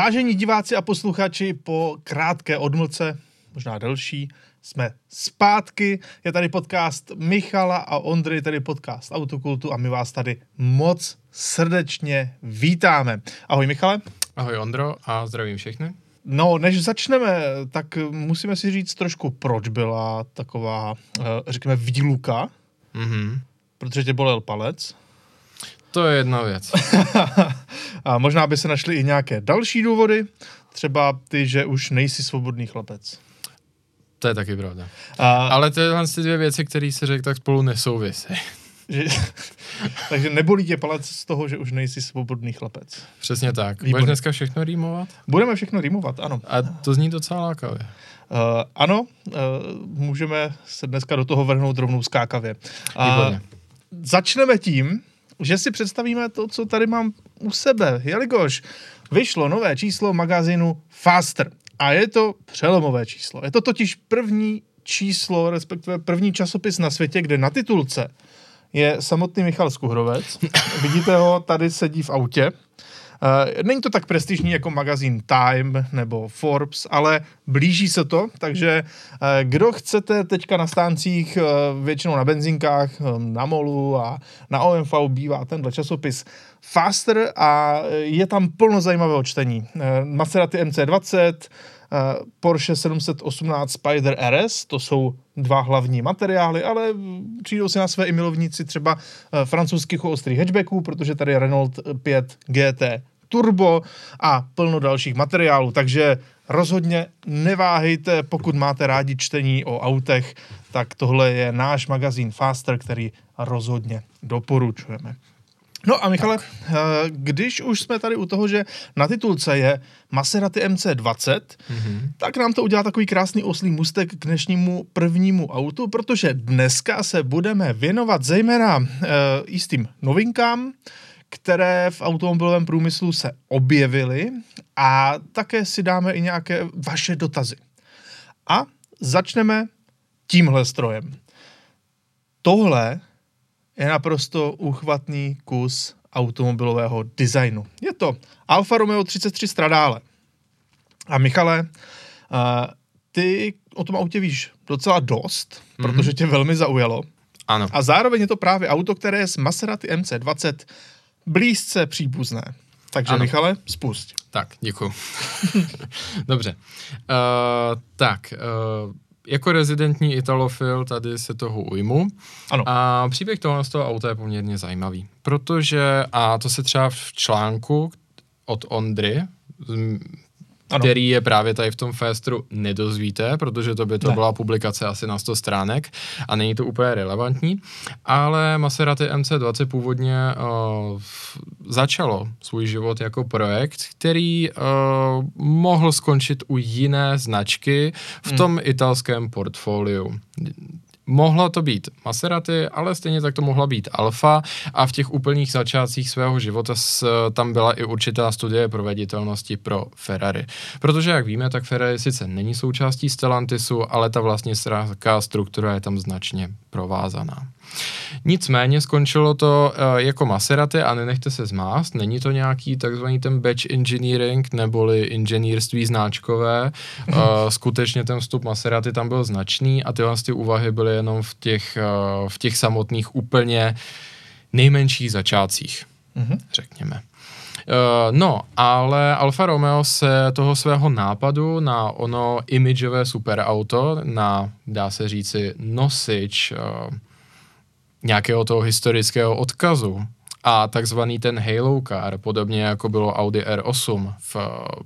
Vážení diváci a posluchači, po krátké odmlce, možná delší, jsme zpátky. Je tady podcast Michala a Ondry, tady podcast Autokultu a my vás tady moc srdečně vítáme. Ahoj Michale. Ahoj Ondro a zdravím všechny. No, než začneme, tak musíme si říct trošku, proč byla taková, eh, řekněme, výluka. Mm-hmm. Protože tě bolel palec. To je jedna věc. a možná by se našly i nějaké další důvody, třeba ty, že už nejsi svobodný chlapec. To je taky pravda. A... Ale tyhle ty dvě věci, které se řekl, tak spolu nesouvisí. Že, takže nebolí tě palec z toho, že už nejsi svobodný chlapec. Přesně tak. Výborný. Budeš dneska všechno rýmovat? Budeme všechno rýmovat, ano. A to zní docela lákavě. Uh, ano, uh, můžeme se dneska do toho vrhnout rovnou skákavě. Uh, začneme tím, že si představíme to, co tady mám u sebe. Jelikož vyšlo nové číslo magazínu Faster. A je to přelomové číslo. Je to totiž první číslo, respektive první časopis na světě, kde na titulce je samotný Michal Skuhrovec. Vidíte ho, tady sedí v autě. Uh, není to tak prestižní jako magazín Time nebo Forbes, ale blíží se to, takže uh, kdo chcete teďka na stáncích, uh, většinou na benzinkách, na Molu a na OMV bývá tenhle časopis Faster a je tam plno zajímavého čtení. Maserati MC20, Porsche 718 Spider RS, to jsou dva hlavní materiály, ale přijdou si na své i milovníci třeba francouzských ostrých hatchbacků, protože tady je Renault 5 GT turbo a plno dalších materiálů, takže rozhodně neváhejte, pokud máte rádi čtení o autech, tak tohle je náš magazín Faster, který rozhodně doporučujeme. No a Michale, tak. Eh, když už jsme tady u toho, že na titulce je Maserati MC20, mm-hmm. tak nám to udělá takový krásný oslý mustek k dnešnímu prvnímu autu, protože dneska se budeme věnovat zejména uh, jistým novinkám, které v automobilovém průmyslu se objevily a také si dáme i nějaké vaše dotazy. A začneme tímhle strojem. Tohle je naprosto uchvatný kus automobilového designu. Je to Alfa Romeo 33 Stradale. A Michale, uh, ty o tom autě víš docela dost, mm-hmm. protože tě velmi zaujalo. Ano. A zároveň je to právě auto, které je z Maserati MC20 blízce příbuzné. Takže ano. Michale, spust. Tak, děkuji. Dobře. Uh, tak, uh, jako rezidentní italofil tady se toho ujmu. Ano. A příběh toho z toho auta je poměrně zajímavý, protože, a to se třeba v článku od Ondry, ano. který je právě tady v tom Festru nedozvíte, protože to by to ne. byla publikace asi na 100 stránek a není to úplně relevantní, ale Maserati MC20 původně uh, začalo svůj život jako projekt, který uh, mohl skončit u jiné značky v hmm. tom italském portfoliu. Mohla to být Maserati, ale stejně tak to mohla být Alfa a v těch úplných začátcích svého života s, tam byla i určitá studie proveditelnosti pro Ferrari. Protože, jak víme, tak Ferrari sice není součástí Stellantisu, ale ta vlastně struktura je tam značně provázaná. Nicméně skončilo to uh, jako Maserati a nenechte se zmást, není to nějaký takzvaný ten batch engineering neboli inženýrství značkové. Uh, skutečně ten vstup Maserati tam byl značný a tyhle ty úvahy byly jenom v těch, uh, v těch samotných úplně nejmenších začátcích, mm-hmm. řekněme. Uh, no, ale Alfa Romeo se toho svého nápadu na ono imageové superauto, na, dá se říci, nosič uh, nějakého toho historického odkazu a takzvaný ten Halo car, podobně jako bylo Audi R8 v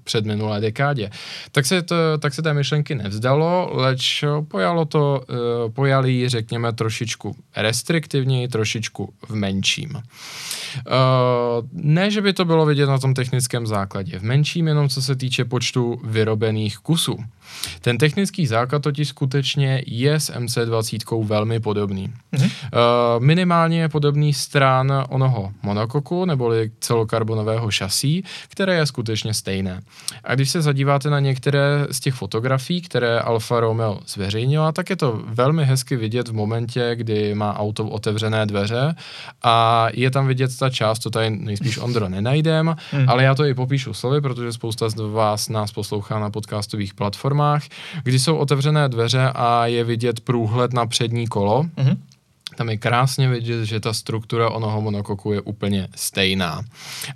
předminulé dekádě, tak se, to, tak se té myšlenky nevzdalo, leč pojalo to, eh, pojali ji, řekněme, trošičku restriktivněji, trošičku v menším. Uh, ne, že by to bylo vidět na tom technickém základě. V menším jenom co se týče počtu vyrobených kusů. Ten technický základ totiž skutečně je s MC20 velmi podobný. Mm-hmm. Uh, minimálně je podobný stran onoho monokoku neboli celokarbonového šasí, které je skutečně stejné. A když se zadíváte na některé z těch fotografií, které Alfa Romeo zveřejnila, tak je to velmi hezky vidět v momentě, kdy má auto otevřené dveře a je tam vidět ta část, to tady nejspíš Ondro nenajdem, mm. ale já to i popíšu slovy, protože spousta z vás nás poslouchá na podcastových platformách, kdy jsou otevřené dveře a je vidět průhled na přední kolo. Mm tam je krásně vidět, že ta struktura onoho monokoku je úplně stejná.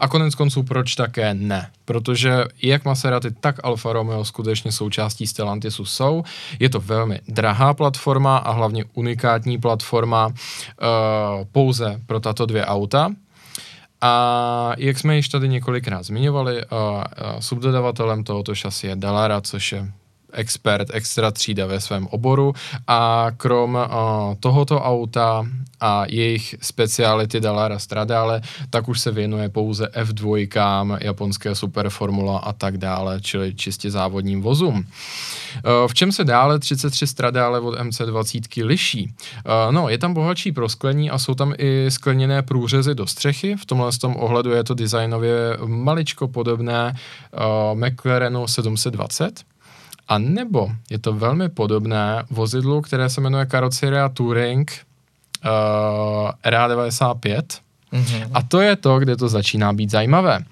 A konec konců proč také ne? Protože jak Maserati, tak Alfa Romeo skutečně součástí Stellantisu jsou. Je to velmi drahá platforma a hlavně unikátní platforma uh, pouze pro tato dvě auta. A jak jsme již tady několikrát zmiňovali, uh, uh, subdodavatelem tohoto šasy je Dallara, což je expert, extra třída ve svém oboru a krom uh, tohoto auta a jejich speciality Dallara Stradale, tak už se věnuje pouze F2, japonské superformula a tak dále, čili čistě závodním vozům. Uh, v čem se dále 33 Stradale od MC20 liší? Uh, no, je tam bohatší prosklení a jsou tam i skleněné průřezy do střechy, v tomhle tom ohledu je to designově maličko podobné McLarenu 720, a nebo je to velmi podobné vozidlu, které se jmenuje Carrozzeria Touring uh, RA95, Mm-hmm. A to je to, kde to začíná být zajímavé.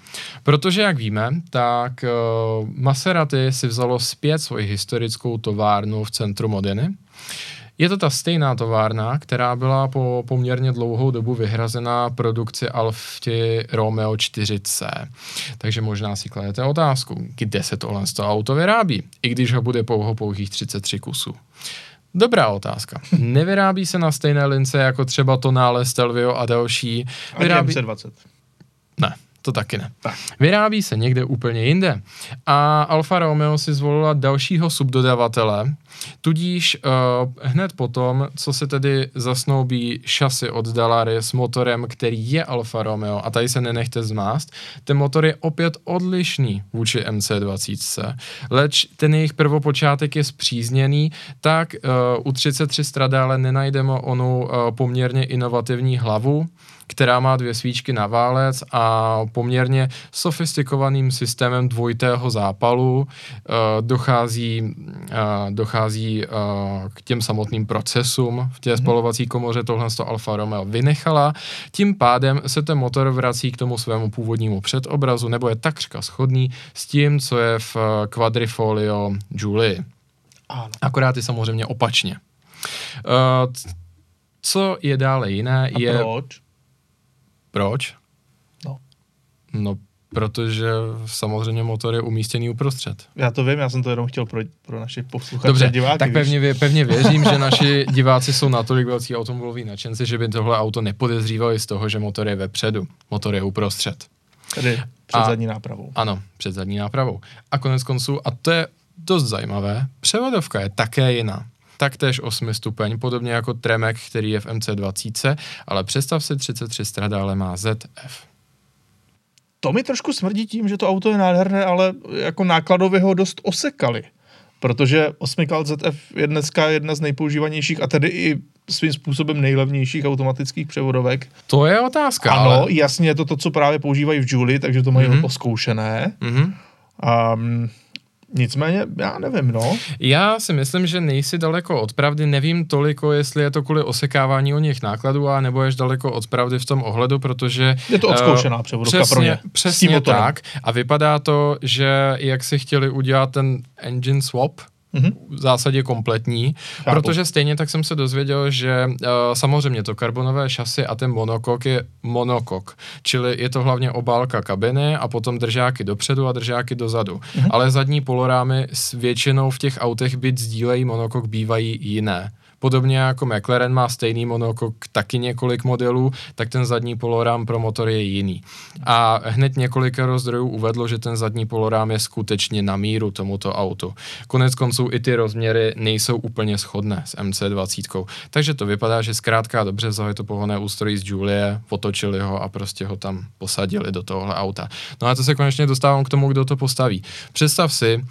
Protože, jak víme, tak uh, Maserati si vzalo zpět svoji historickou továrnu v centru Modeny. Je to ta stejná továrna, která byla po poměrně dlouhou dobu vyhrazena produkci Alfy Romeo 4C. Takže možná si kladete otázku, kde se tohle z toho auto vyrábí, i když ho bude pouho pouhých 33 kusů. Dobrá otázka. Nevyrábí se na stejné lince jako třeba Tonale, Stelvio a další. Vyrábí... 20 Ne, to taky ne. Tak. Vyrábí se někde úplně jinde. A Alfa Romeo si zvolila dalšího subdodavatele, tudíž uh, hned potom, co se tedy zasnoubí šasy od Dalary s motorem, který je Alfa Romeo, a tady se nenechte zmást, ten motor je opět odlišný vůči MC20. Leč ten jejich prvopočátek je zpřízněný, tak uh, u 33 Stradale nenajdeme onu uh, poměrně inovativní hlavu, která má dvě svíčky na válec a poměrně sofistikovaným systémem dvojitého zápalu uh, dochází, uh, dochází uh, k těm samotným procesům v té mm-hmm. spalovací komoře, tohle to Alfa Romeo vynechala, tím pádem se ten motor vrací k tomu svému původnímu předobrazu, nebo je takřka schodný s tím, co je v Quadrifolio Julie. Ano. Akorát je samozřejmě opačně. Uh, co je dále jiné, A je... proč? Proč? No. No, protože samozřejmě motor je umístěný uprostřed. Já to vím, já jsem to jenom chtěl pro, pro naše posluchače Dobře, diváky. tak pevně, vě, pevně věřím, že naši diváci jsou natolik velcí automobiloví nadšenci, že by tohle auto nepodezřívali z toho, že motor je vepředu. Motor je uprostřed. Tedy před a, zadní nápravou. Ano, před zadní nápravou. A konec konců, a to je dost zajímavé, převodovka je také jiná taktéž 8 stupeň, podobně jako Tremek, který je v MC20, ale představ si 33 stradále má ZF. To mi trošku smrdí tím, že to auto je nádherné, ale jako nákladově ho dost osekali. Protože 8 ZF je dneska jedna z nejpoužívanějších a tedy i svým způsobem nejlevnějších automatických převodovek. To je otázka. Ano, ale... jasně je to to, co právě používají v Julie, takže to mají mm-hmm. oskoušené. Mm-hmm. Um, Nicméně, já nevím, no. Já si myslím, že nejsi daleko od pravdy, nevím toliko, jestli je to kvůli osekávání o nich nákladů, a nebo ješ daleko od pravdy v tom ohledu, protože... Je to odzkoušená uh, převodovka přesně, pro ně. Přesně tak. A vypadá to, že jak si chtěli udělat ten engine swap, mm-hmm. v zásadě kompletní, Chápu. protože stejně tak jsem se dozvěděl, že uh, samozřejmě to karbonové šasy a ten monokok je monokok, čili je to hlavně obálka kabiny a potom držáky dopředu a držáky dozadu. Mm-hmm. Ale zadní polorámy s většinou v těch autech byt sdílejí monokok bývají jiné. Podobně jako McLaren má stejný monokok, taky několik modelů, tak ten zadní polorám pro motor je jiný. A hned několik rozdrojů uvedlo, že ten zadní polorám je skutečně na míru tomuto autu. Konec konců i ty rozměry nejsou úplně shodné s MC20. Takže to vypadá, že zkrátka dobře vzali to pohonné ústrojí z Julie, otočili ho a prostě ho tam posadili do tohohle auta. No a to se konečně dostávám k tomu, kdo to postaví. Představ si,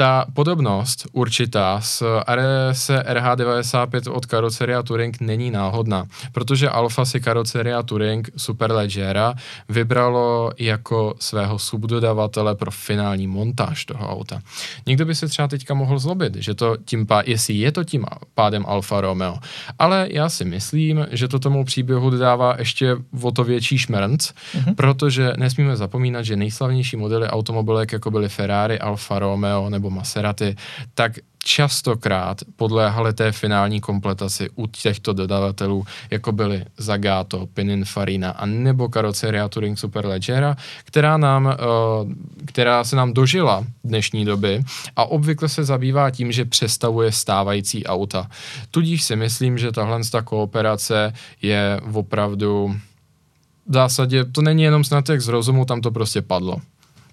ta podobnost určitá s RS RH95 opět od karoceria Touring není náhodná, protože Alfa si karoceria Touring Superleggera vybralo jako svého subdodavatele pro finální montáž toho auta. Někdo by se třeba teďka mohl zlobit, že to tím pá, jestli je to tím pádem Alfa Romeo, ale já si myslím, že to tomu příběhu dodává ještě o to větší šmrnc, mm-hmm. protože nesmíme zapomínat, že nejslavnější modely automobilek, jako byly Ferrari, Alfa Romeo nebo Maserati, tak častokrát podléhaly té finální kompletaci u těchto dodavatelů, jako byly Zagato, Pininfarina a nebo karoceria Touring Superleggera, která, nám, uh, která se nám dožila dnešní doby a obvykle se zabývá tím, že přestavuje stávající auta. Tudíž si myslím, že tahle kooperace je opravdu v zásadě, to není jenom snad jak z rozumu, tam to prostě padlo.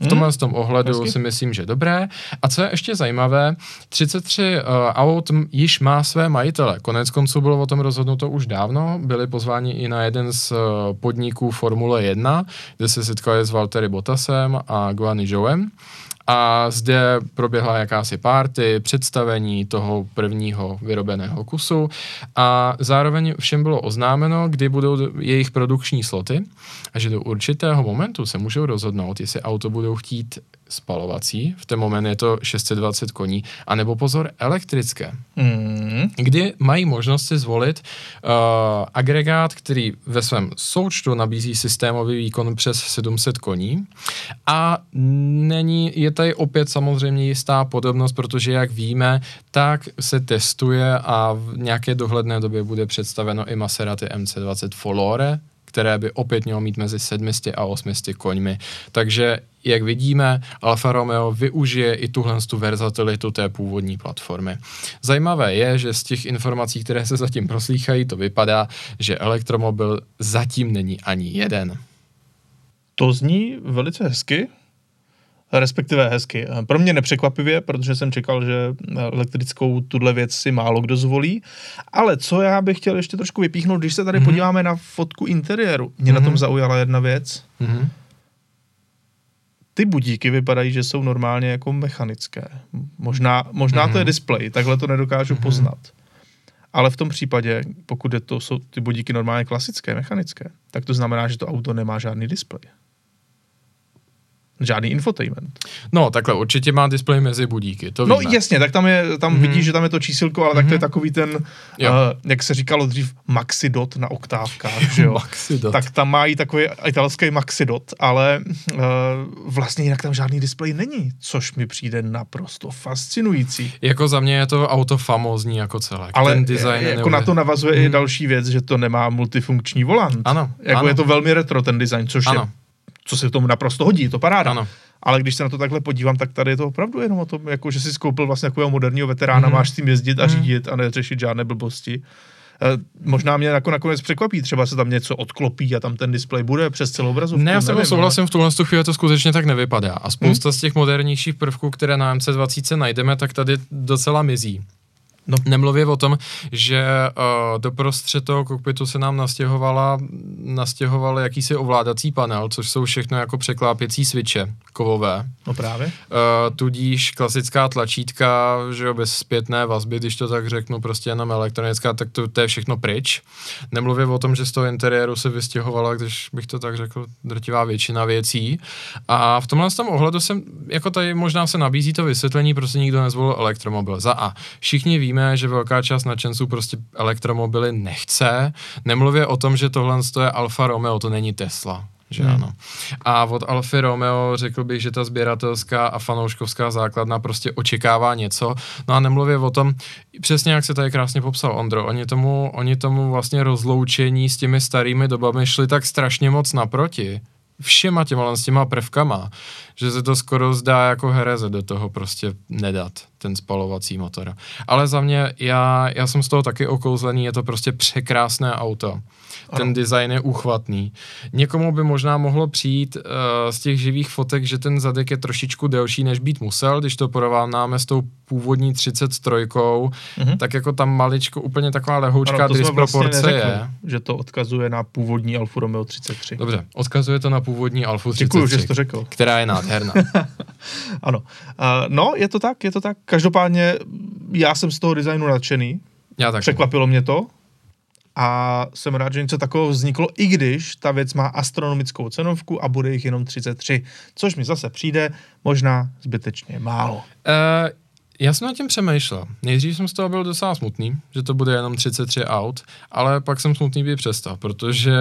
V tomhle hmm. tom ohledu Hezky. si myslím, že dobré. A co je ještě zajímavé, 33 uh, eh, aut již má své majitele. Konec konců bylo o tom rozhodnuto už dávno. Byli pozváni i na jeden z uh, podniků Formule 1, kde se setkali s Valtteri Bottasem a Guany Joem a zde proběhla jakási párty, představení toho prvního vyrobeného kusu. A zároveň všem bylo oznámeno, kdy budou jejich produkční sloty a že do určitého momentu se můžou rozhodnout, jestli auto budou chtít spalovací, v ten moment je to 620 koní, anebo pozor, elektrické, mm. kdy mají možnost si zvolit uh, agregát, který ve svém součtu nabízí systémový výkon přes 700 koní. A není, je tady opět samozřejmě jistá podobnost, protože jak víme, tak se testuje a v nějaké dohledné době bude představeno i Maserati MC20 Folore, které by opět mělo mít mezi 700 a 800 koňmi. Takže, jak vidíme, Alfa Romeo využije i tuhle tu verzatilitu té původní platformy. Zajímavé je, že z těch informací, které se zatím proslýchají, to vypadá, že elektromobil zatím není ani jeden. To zní velice hezky, respektive hezky. Pro mě nepřekvapivě, protože jsem čekal, že elektrickou tuhle věc si málo kdo zvolí. Ale co já bych chtěl ještě trošku vypíchnout, když se tady mm-hmm. podíváme na fotku interiéru, mě mm-hmm. na tom mhm. zaujala jedna věc. Mm-hmm. Ty budíky vypadají, že jsou normálně jako mechanické. Možná, možná mm-hmm. to je mhm. display, takhle to nedokážu mm-hmm. poznat. Ale v tom případě, pokud je to, jsou ty budíky normálně klasické, mechanické, tak to znamená, že to auto nemá žádný displej žádný infotainment. No, takhle určitě má displej mezi budíky, to No víme. jasně, tak tam je, tam mm-hmm. vidíš, že tam je to čísilko, ale mm-hmm. tak to je mhm. takový ten, uh, jak se říkalo dřív, maxidot na oktávkách, že jo? maxidot. Tak tam mají takový italský maxidot, ale uh, vlastně jinak tam žádný displej není, což mi přijde naprosto fascinující. Jako za mě je to auto famózní jako celé. Ale ten design je, jako na to navazuje mm. i mhm. další věc, že to nemá multifunkční volant. Ano. Jako ano. je to velmi retro ten design, což ano. je co se tomu naprosto hodí, je to paráda. Ano. Ale když se na to takhle podívám, tak tady je to opravdu jenom o tom, jako že si skoupil vlastně takového moderního veterána, mm-hmm. máš s tím jezdit a mm-hmm. řídit a neřešit žádné blbosti. E, možná mě jako nakonec překvapí, třeba se tam něco odklopí a tam ten displej bude přes celou obrazovku. Ne, já jsem souhlasím, ale... v tuhle chvíli to skutečně tak nevypadá. A spousta hmm? z těch modernějších prvků, které na MC20 najdeme, tak tady docela mizí. No. Nemluvě o tom, že uh, doprostřed toho kokpitu se nám nastěhovala, nastěhoval jakýsi ovládací panel, což jsou všechno jako překlápěcí switche kovové. No právě. Uh, tudíž klasická tlačítka, že jo, bez zpětné vazby, když to tak řeknu, prostě jenom elektronická, tak to, to je všechno pryč. Nemluvě o tom, že z toho interiéru se vystěhovala, když bych to tak řekl, drtivá většina věcí. A v tomhle tom ohledu jsem, jako tady možná se nabízí to vysvětlení, prostě nikdo nezvolil elektromobil. Za A. Všichni víme, víme, že velká část nadšenců prostě elektromobily nechce. Nemluvě o tom, že tohle je Alfa Romeo, to není Tesla že hmm. ano. A od Alfa Romeo řekl bych, že ta sběratelská a fanouškovská základna prostě očekává něco. No a nemluvě o tom, přesně jak se tady krásně popsal Ondro, oni tomu, oni tomu vlastně rozloučení s těmi starými dobami šli tak strašně moc naproti, všema těma s těma prvkama, že se to skoro zdá jako hereze do toho prostě nedat, ten spalovací motor. Ale za mě, já, já jsem z toho taky okouzlený, je to prostě překrásné auto. Ano. Ten design je úchvatný. Někomu by možná mohlo přijít uh, z těch živých fotek, že ten zadek je trošičku delší, než být musel, když to porovnáme s tou původní 33, mm-hmm. tak jako tam maličko, úplně taková lehoučká ano, disproporce vlastně neřekli, je. že to odkazuje na původní Alfa Romeo 33. Dobře, odkazuje to na původní Alfa 33. Děkuju, že jsi to řekl. Která je nádherná. ano. Uh, no, je to tak, je to tak. Každopádně já jsem z toho designu nadšený Já taky. Překvapilo mě to a jsem rád, že něco takového vzniklo, i když ta věc má astronomickou cenovku a bude jich jenom 33, což mi zase přijde možná zbytečně málo. Uh, já jsem nad tím přemýšlel. Nejdřív jsem z toho byl docela smutný, že to bude jenom 33 aut, ale pak jsem smutný být přestal, protože...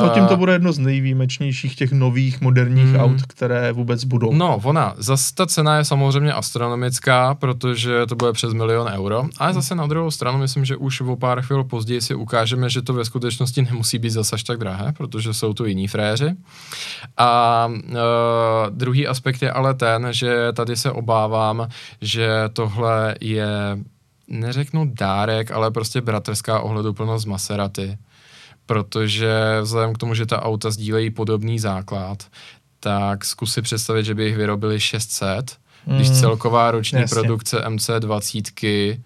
Uh, no tím to bude jedno z nejvýjimečnějších těch nových moderních mm, aut, které vůbec budou. No, ona, zase ta cena je samozřejmě astronomická, protože to bude přes milion euro, ale zase na druhou stranu myslím, že už o pár chvil později si ukážeme, že to ve skutečnosti nemusí být zase až tak drahé, protože jsou tu jiní fréři. A uh, druhý aspekt je ale ten, že tady se obávám, že to tohle je, neřeknu dárek, ale prostě bratrská ohleduplnost Maserati. Protože vzhledem k tomu, že ta auta sdílejí podobný základ, tak zkus si představit, že by jich vyrobili 600, mm, když celková roční jasně. produkce MC20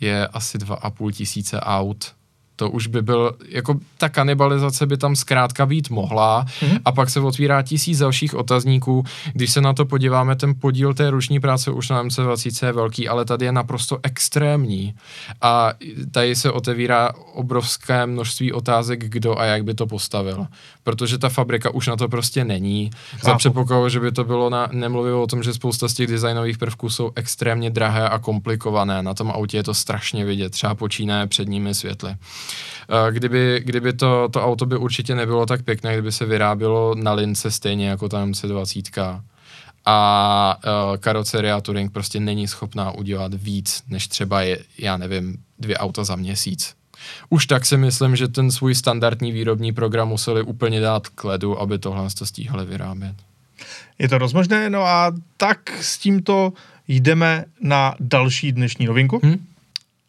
je asi 2,5 tisíce aut to už by byl, jako ta kanibalizace by tam zkrátka být mohla mm-hmm. a pak se otvírá tisíc dalších otazníků. Když se na to podíváme, ten podíl té ruční práce už na MC20 je velký, ale tady je naprosto extrémní a tady se otevírá obrovské množství otázek, kdo a jak by to postavil. Protože ta fabrika už na to prostě není. Chápu. Za předpokladu, že by to bylo na, nemluvilo o tom, že spousta z těch designových prvků jsou extrémně drahé a komplikované. Na tom autě je to strašně vidět, třeba počínaje předními světly. Kdyby, kdyby to, to auto by určitě nebylo tak pěkné, kdyby se vyrábělo na lince stejně jako ta MC20 a uh, karoceria Touring prostě není schopná udělat víc, než třeba je, já nevím, dvě auta za měsíc. Už tak si myslím, že ten svůj standardní výrobní program museli úplně dát k ledu, aby tohle to stíhali vyrábět. Je to rozmožné, no a tak s tímto jdeme na další dnešní novinku. Hmm?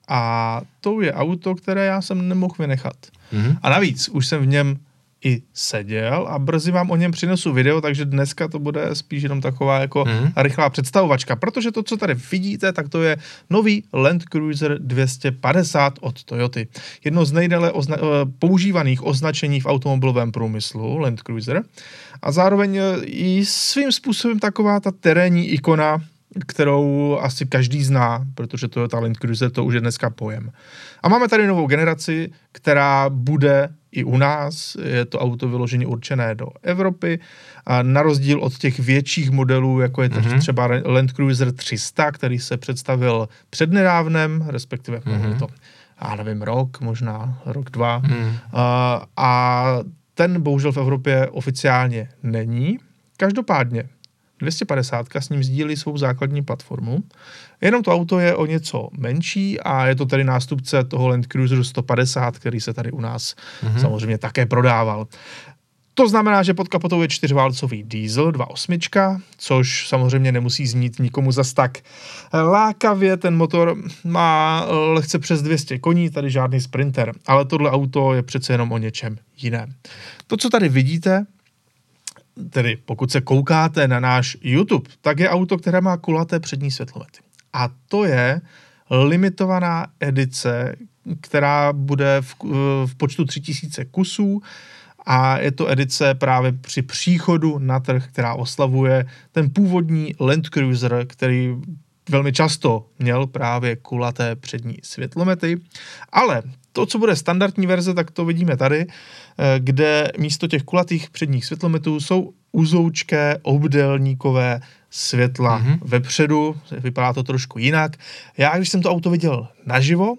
A to je auto, které já jsem nemohl vynechat. Mm-hmm. A navíc už jsem v něm i seděl a brzy vám o něm přinesu video, takže dneska to bude spíš jenom taková jako mm-hmm. rychlá představovačka, protože to, co tady vidíte, tak to je nový Land Cruiser 250 od Toyoty. Jedno z nejdéle ozna- eh, používaných označení v automobilovém průmyslu, Land Cruiser, a zároveň eh, i svým způsobem taková ta terénní ikona kterou asi každý zná, protože to je Talent Cruiser, to už je dneska pojem. A máme tady novou generaci, která bude i u nás, je to auto vyloženě určené do Evropy, a na rozdíl od těch větších modelů, jako je mm-hmm. třeba Land Cruiser 300, který se představil přednedávnem, respektive mm-hmm. to, já nevím, rok, možná rok, dva. Mm. A, a ten bohužel v Evropě oficiálně není. Každopádně 250 s ním sdílí svou základní platformu. Jenom to auto je o něco menší a je to tedy nástupce toho Land Cruiseru 150, který se tady u nás mm-hmm. samozřejmě také prodával. To znamená, že pod kapotou je čtyřválcový diesel 2.8, což samozřejmě nemusí znít nikomu zas tak lákavě. Ten motor má lehce přes 200 koní, tady žádný sprinter, ale tohle auto je přece jenom o něčem jiném. To, co tady vidíte, tedy pokud se koukáte na náš YouTube, tak je auto, které má kulaté přední světlomety. A to je limitovaná edice, která bude v, v počtu 3000 kusů a je to edice právě při příchodu na trh, která oslavuje ten původní Land Cruiser, který velmi často měl právě kulaté přední světlomety, ale to, co bude standardní verze, tak to vidíme tady, eh, kde místo těch kulatých předních světlometů jsou uzoučké obdélníkové světla mm-hmm. vepředu, vypadá to trošku jinak. Já, když jsem to auto viděl naživo,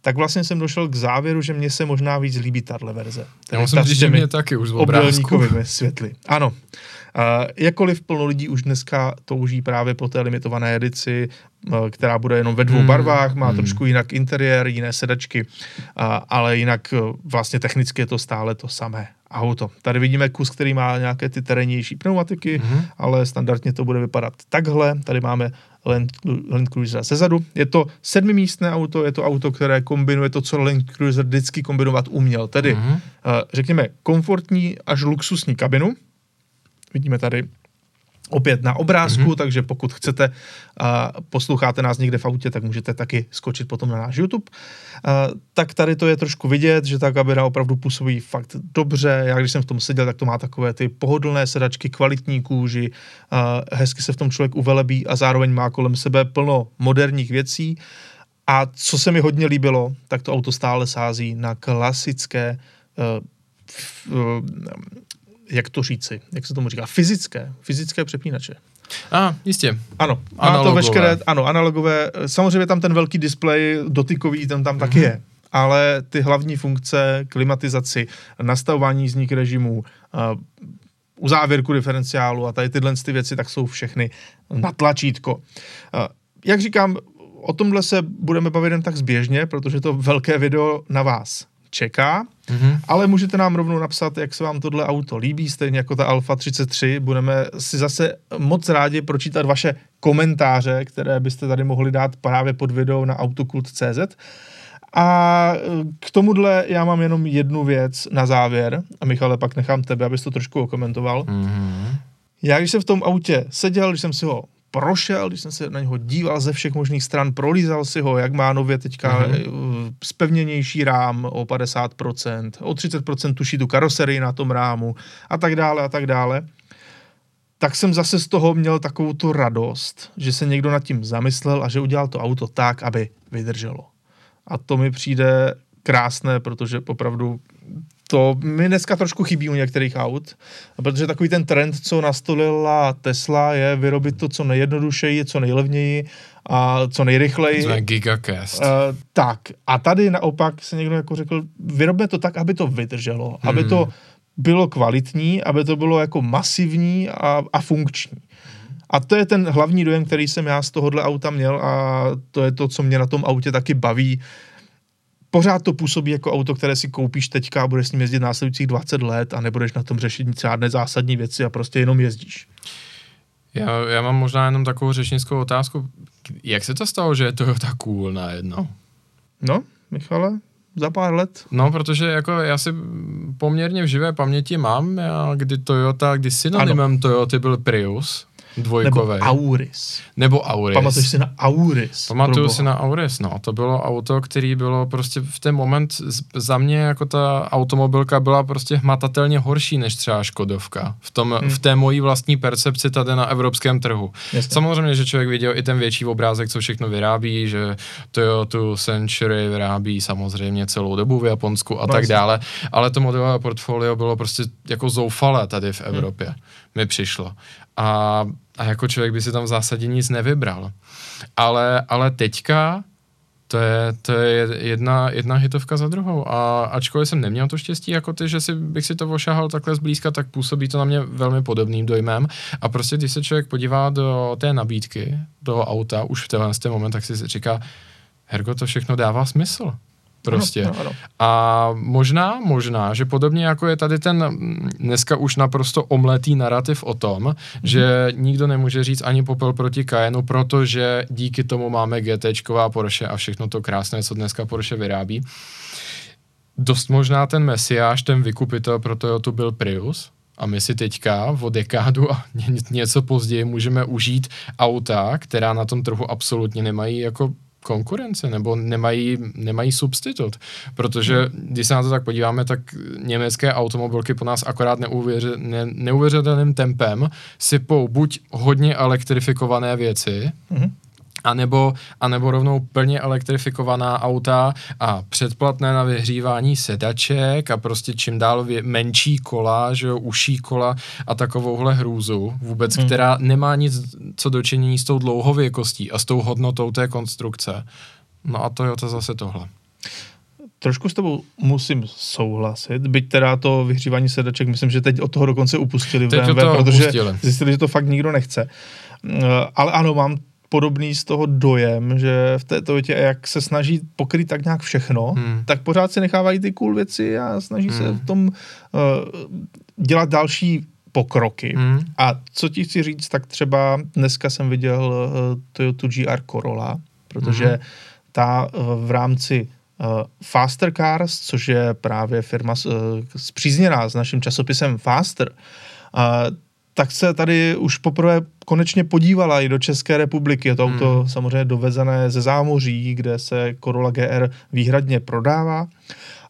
tak vlastně jsem došel k závěru, že mně se možná víc líbí tahle verze. Já musím říct, že mě taky už obrázku. světly. Ano. Jakkoliv plno lidí už dneska touží právě po té limitované edici, uh, která bude jenom ve dvou hmm. barvách, má hmm. trošku jinak interiér, jiné sedačky, ale jinak uh, vlastně technicky je to stále to samé auto. Tady vidíme kus, který má nějaké ty terénnější pneumatiky, hmm. ale standardně to bude vypadat takhle. Tady máme Land, Land Cruiser zezadu. Je to sedmimístné auto, je to auto, které kombinuje to, co Land Cruiser vždycky kombinovat uměl. Tedy, mm-hmm. uh, řekněme, komfortní až luxusní kabinu, Vidíme tady opět na obrázku, mm-hmm. takže pokud chcete, uh, posloucháte nás někde v autě, tak můžete taky skočit potom na náš YouTube. Uh, tak tady to je trošku vidět, že ta kabina opravdu působí fakt dobře. Já když jsem v tom seděl, tak to má takové ty pohodlné sedačky, kvalitní kůži, uh, hezky se v tom člověk uvelebí a zároveň má kolem sebe plno moderních věcí. A co se mi hodně líbilo, tak to auto stále sází na klasické, uh, uh, jak to říci, jak se tomu říká, fyzické, fyzické přepínače. A, ah, jistě. Ano, má analogové. to veškeré, ano, analogové. Samozřejmě tam ten velký displej dotykový, ten tam mm-hmm. taky je. Ale ty hlavní funkce, klimatizaci, nastavování znik režimů, uh, uzávěrku diferenciálu a tady tyhle ty věci, tak jsou všechny na tlačítko. Uh, jak říkám, o tomhle se budeme bavit jen tak zběžně, protože to velké video na vás čeká, mm-hmm. ale můžete nám rovnou napsat, jak se vám tohle auto líbí, stejně jako ta Alfa 33. Budeme si zase moc rádi pročítat vaše komentáře, které byste tady mohli dát právě pod video na autokult.cz. A k tomuhle já mám jenom jednu věc na závěr, a Michale, pak nechám tebe, abys to trošku okomentoval. Mm-hmm. Já když jsem v tom autě seděl, když jsem si ho prošel, když jsem se na něho díval ze všech možných stran, prolízal si ho, jak má nově teďka mm-hmm. spevněnější rám o 50%, o 30% tuší tu karoserii na tom rámu a tak dále a tak dále, tak jsem zase z toho měl takovou tu radost, že se někdo nad tím zamyslel a že udělal to auto tak, aby vydrželo. A to mi přijde krásné, protože opravdu to mi dneska trošku chybí u některých aut, protože takový ten trend, co nastolila Tesla, je vyrobit to co nejjednodušeji, co nejlevněji a co nejrychleji. To je gigacast. Uh, tak. A tady naopak se někdo jako řekl, vyrobme to tak, aby to vydrželo, hmm. aby to bylo kvalitní, aby to bylo jako masivní a, a funkční. A to je ten hlavní dojem, který jsem já z tohohle auta měl a to je to, co mě na tom autě taky baví, pořád to působí jako auto, které si koupíš teďka a budeš s ním jezdit následujících 20 let a nebudeš na tom řešit nic žádné zásadní věci a prostě jenom jezdíš. Já, já mám možná jenom takovou řečnickou otázku. Jak se to stalo, že je to tak cool najednou? No, Michale, za pár let. No, protože jako já si poměrně v živé paměti mám, já, kdy Toyota, kdy synonymem Toyota byl Prius, Dvojkové. Nebo Auris. Nebo Auris. Pamatuješ si na Auris? Pamatuju si na Auris, no. To bylo auto, který bylo prostě v ten moment za mě jako ta automobilka byla prostě hmatatelně horší než třeba Škodovka. V, tom, hmm. v té mojí vlastní percepci tady na evropském trhu. Jasně. Samozřejmě, že člověk viděl i ten větší obrázek, co všechno vyrábí, že Toyota Century vyrábí samozřejmě celou dobu v Japonsku a no, tak jasně. dále, ale to modelové portfolio bylo prostě jako zoufalé tady v Evropě. Hmm. Mi přišlo. A a jako člověk by si tam v zásadě nic nevybral. Ale, ale teďka to je, to je jedna, jedna hitovka za druhou. A ačkoliv jsem neměl to štěstí jako ty, že si, bych si to ošahal takhle zblízka, tak působí to na mě velmi podobným dojmem. A prostě když se člověk podívá do té nabídky, do auta, už v tenhle moment, tak si říká, Hergo, to všechno dává smysl. Prostě. Ano, ano. A možná, možná, že podobně jako je tady ten dneska už naprosto omletý narrativ o tom, mm-hmm. že nikdo nemůže říct ani popel proti Cayenu, protože díky tomu máme GTčková Porsche a všechno to krásné, co dneska Porsche vyrábí. Dost možná ten mesiáš, ten vykupitel pro Toyota byl Prius, a my si teďka o dekádu a něco později můžeme užít auta, která na tom trhu absolutně nemají jako konkurence nebo nemají, nemají substitut. Protože hmm. když se na to tak podíváme, tak německé automobilky po nás akorát neuvěři, ne, neuvěřitelným tempem sypou buď hodně elektrifikované věci, hmm anebo, anebo rovnou plně elektrifikovaná auta a předplatné na vyhřívání sedaček a prostě čím dál vě, menší kola, že jo, uší kola a takovouhle hrůzu vůbec, hmm. která nemá nic co dočinění s tou dlouhověkostí a s tou hodnotou té konstrukce. No a to je to zase tohle. Trošku s tebou musím souhlasit, byť teda to vyhřívání sedaček, myslím, že teď od toho dokonce upustili v BMW, protože upustili. zjistili, že to fakt nikdo nechce. Ale ano, mám podobný z toho dojem, že v té Toyotě, jak se snaží pokryt tak nějak všechno, hmm. tak pořád si nechávají ty cool věci a snaží hmm. se v tom uh, dělat další pokroky. Hmm. A co ti chci říct, tak třeba dneska jsem viděl uh, Toyota GR Corolla, protože hmm. ta uh, v rámci uh, Faster Cars, což je právě firma uh, zpřízněná s naším časopisem Faster, uh, tak se tady už poprvé konečně podívala i do České republiky. Je to hmm. auto samozřejmě dovezené ze zámoří, kde se Corolla GR výhradně prodává.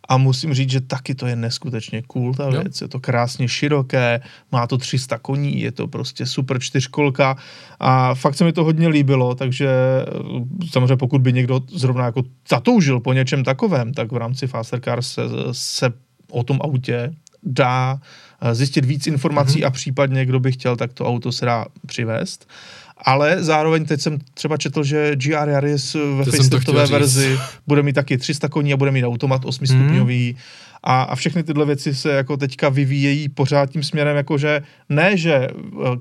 a musím říct, že taky to je neskutečně cool ta věc, je to krásně široké, má to 300 koní, je to prostě super čtyřkolka a fakt se mi to hodně líbilo, takže eh, samozřejmě pokud by někdo zrovna jako zatoužil po něčem takovém, tak v rámci Faster Cars se, se o tom autě dá eh, zjistit víc informací mm-hmm. a případně, kdo by chtěl, tak to auto se dá přivést. Ale zároveň teď jsem třeba četl, že GR Yaris ve faceliftové verzi bude mít taky 300 koní a bude mít automat 8 stupňový. Mm. A, a všechny tyhle věci se jako teďka vyvíjejí pořád tím směrem, jako že ne, že eh,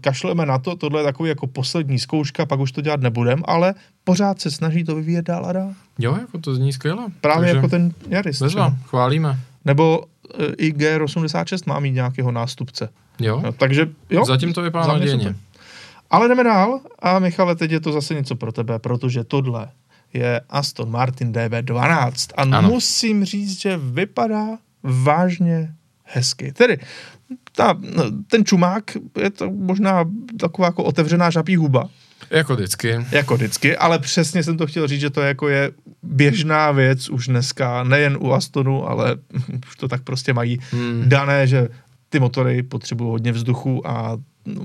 kašleme na to, tohle je takový jako poslední zkouška, pak už to dělat nebudem, ale pořád se snaží to vyvíjet dál a dál. Jo, jako to zní skvěle. Právě Takže jako ten Yaris. Bezva, chválíme. Nebo i GR86 má mít nějakého nástupce. Jo. No, takže jo. Zatím to vypadá nadějně. Ale jdeme dál a Michale, teď je to zase něco pro tebe, protože tohle je Aston Martin DB12 a ano. musím říct, že vypadá vážně hezky. Tedy ta, ten čumák je to možná taková jako otevřená žabí huba. Jako vždycky. Jako vždycky, ale přesně jsem to chtěl říct, že to jako je běžná věc už dneska, nejen u Astonu, ale už to tak prostě mají hmm. dané, že ty motory potřebují hodně vzduchu a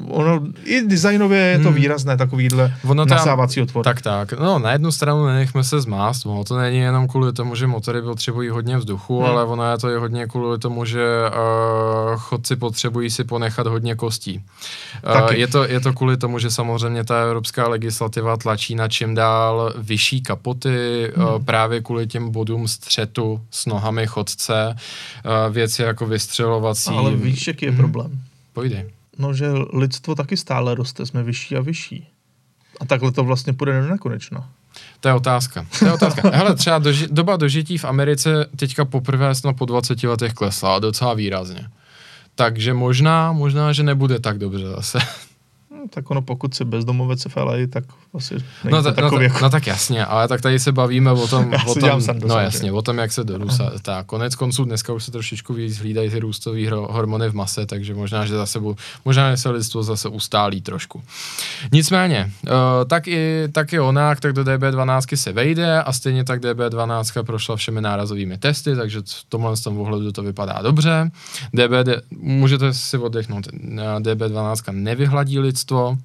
ono i designově je to hmm. výrazné, takovýhle ono tam, nasávací otvor. Tak, tak. No, na jednu stranu nenechme se zmást, ono to není jenom kvůli tomu, že motory potřebují hodně vzduchu, hmm. ale ono je to i hodně kvůli tomu, že uh, chodci potřebují si ponechat hodně kostí. Uh, je, to, je to kvůli tomu, že samozřejmě ta evropská legislativa tlačí na čím dál vyšší kapoty, hmm. uh, právě kvůli těm bodům střetu s nohami chodce, uh, věci jako vystřelovací. Ale víš, jaký je hmm. problém? Pojdej. No, že lidstvo taky stále roste, jsme vyšší a vyšší. A takhle to vlastně půjde do nekonečna. To je otázka. To je otázka. Hele, třeba doži- doba dožití v Americe teďka poprvé snad po 20 letech klesla docela výrazně. Takže možná, možná, že nebude tak dobře zase. No, tak ono, pokud si bezdomovec v LA, tak asi no, ta, takový no, jako... no, tak jasně, ale tak tady se bavíme o tom, o tom no jasně, o tom, jak se dorůstá. Tak konec konců dneska už se trošičku víc hlídají ty růstové hormony v mase, takže možná, že zase bu, možná, že se lidstvo zase ustálí trošku. Nicméně, uh, tak, i, tak i ona, tak do DB12 se vejde a stejně tak DB12 prošla všemi nárazovými testy, takže v tomhle z tom ohledu to vypadá dobře. DB, můžete si oddechnout, DB12 nevyhladí lidstvo, lidstvo.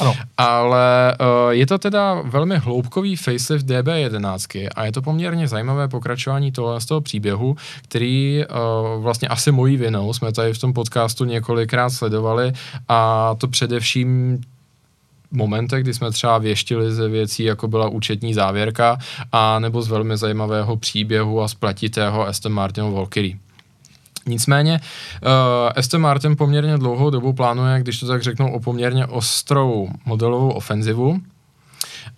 Ano. Ale uh, je to teda velmi hloubkový facelift DB11 a je to poměrně zajímavé pokračování toho, z toho příběhu, který uh, vlastně asi mojí vinou jsme tady v tom podcastu několikrát sledovali a to především momentech, kdy jsme třeba věštili ze věcí, jako byla účetní závěrka, a nebo z velmi zajímavého příběhu a splatitého Aston Martinu Valkyrie. Nicméně uh, Aston Martin poměrně dlouhou dobu plánuje, když to tak řeknu, o poměrně ostrou modelovou ofenzivu.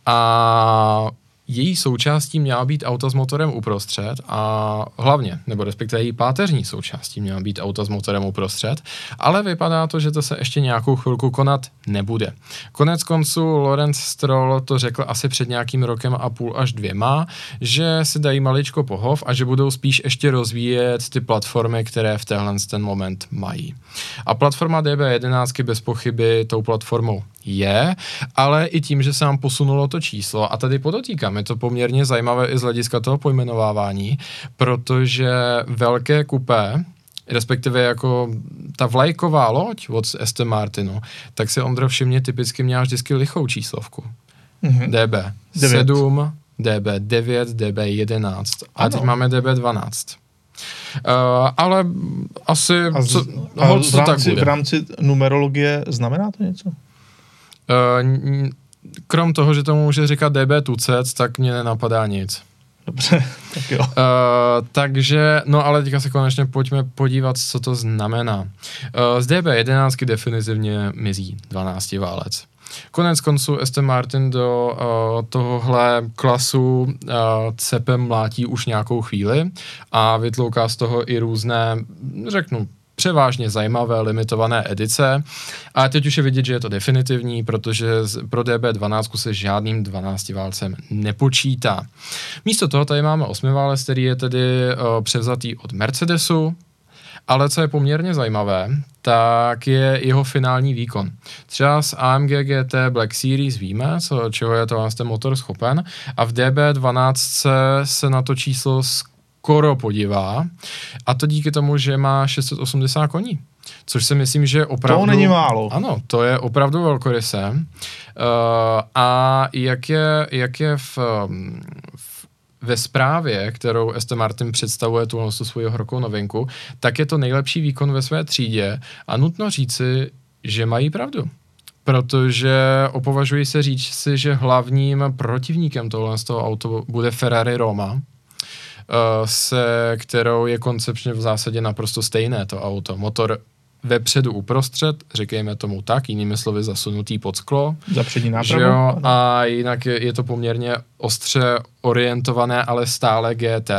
A její součástí měla být auta s motorem uprostřed a hlavně, nebo respektive její páteřní součástí měla být auta s motorem uprostřed, ale vypadá to, že to se ještě nějakou chvilku konat nebude. Konec konců Lorenz Stroll to řekl asi před nějakým rokem a půl až dvěma, že si dají maličko pohov a že budou spíš ještě rozvíjet ty platformy, které v téhle ten moment mají. A platforma DB11 bez pochyby tou platformou je, ale i tím, že se nám posunulo to číslo, a tady podotýkám, je to poměrně zajímavé i z hlediska toho pojmenovávání, protože velké kupé, respektive jako ta vlajková loď od Aston Martinu, tak si Ondro všimně typicky měla vždycky lichou číslovku. Mm-hmm. DB 9. 7, DB 9, DB 11 a ano. teď máme DB 12. Uh, ale asi a, z, co, a v, rámci, tak v rámci numerologie znamená to něco? Uh, krom toho, že tomu může říkat DB Tucec, tak mě nenapadá nic. Dobře, tak jo. Uh, takže, no ale teďka se konečně pojďme podívat, co to znamená. Uh, z DB11 definitivně mizí 12 válec. Konec konců Aston Martin do uh, tohohle klasu uh, cepem mlátí už nějakou chvíli a vytlouká z toho i různé, řeknu, převážně zajímavé limitované edice. A teď už je vidět, že je to definitivní, protože pro DB12 se žádným 12 válcem nepočítá. Místo toho tady máme 8 válec, který je tedy uh, převzatý od Mercedesu, ale co je poměrně zajímavé, tak je jeho finální výkon. Třeba z AMG GT Black Series víme, co, čeho je to ten motor schopen a v DB12 se na to číslo skoro podivá. A to díky tomu, že má 680 koní. Což si myslím, že opravdu... To není málo. Ano, to je opravdu velkorysé. Uh, a jak je, jak je v, v ve zprávě, kterou Aston Martin představuje tu svoji horkou novinku, tak je to nejlepší výkon ve své třídě a nutno říci, že mají pravdu. Protože opovažuji se říct si, že hlavním protivníkem tohle z toho auto bude Ferrari Roma, eh, se kterou je koncepčně v zásadě naprosto stejné to auto. Motor vepředu uprostřed, říkejme tomu tak, jinými slovy zasunutý pod sklo. Za přední nápravu. Jo, a jinak je, je to poměrně ostře orientované, ale stále GT.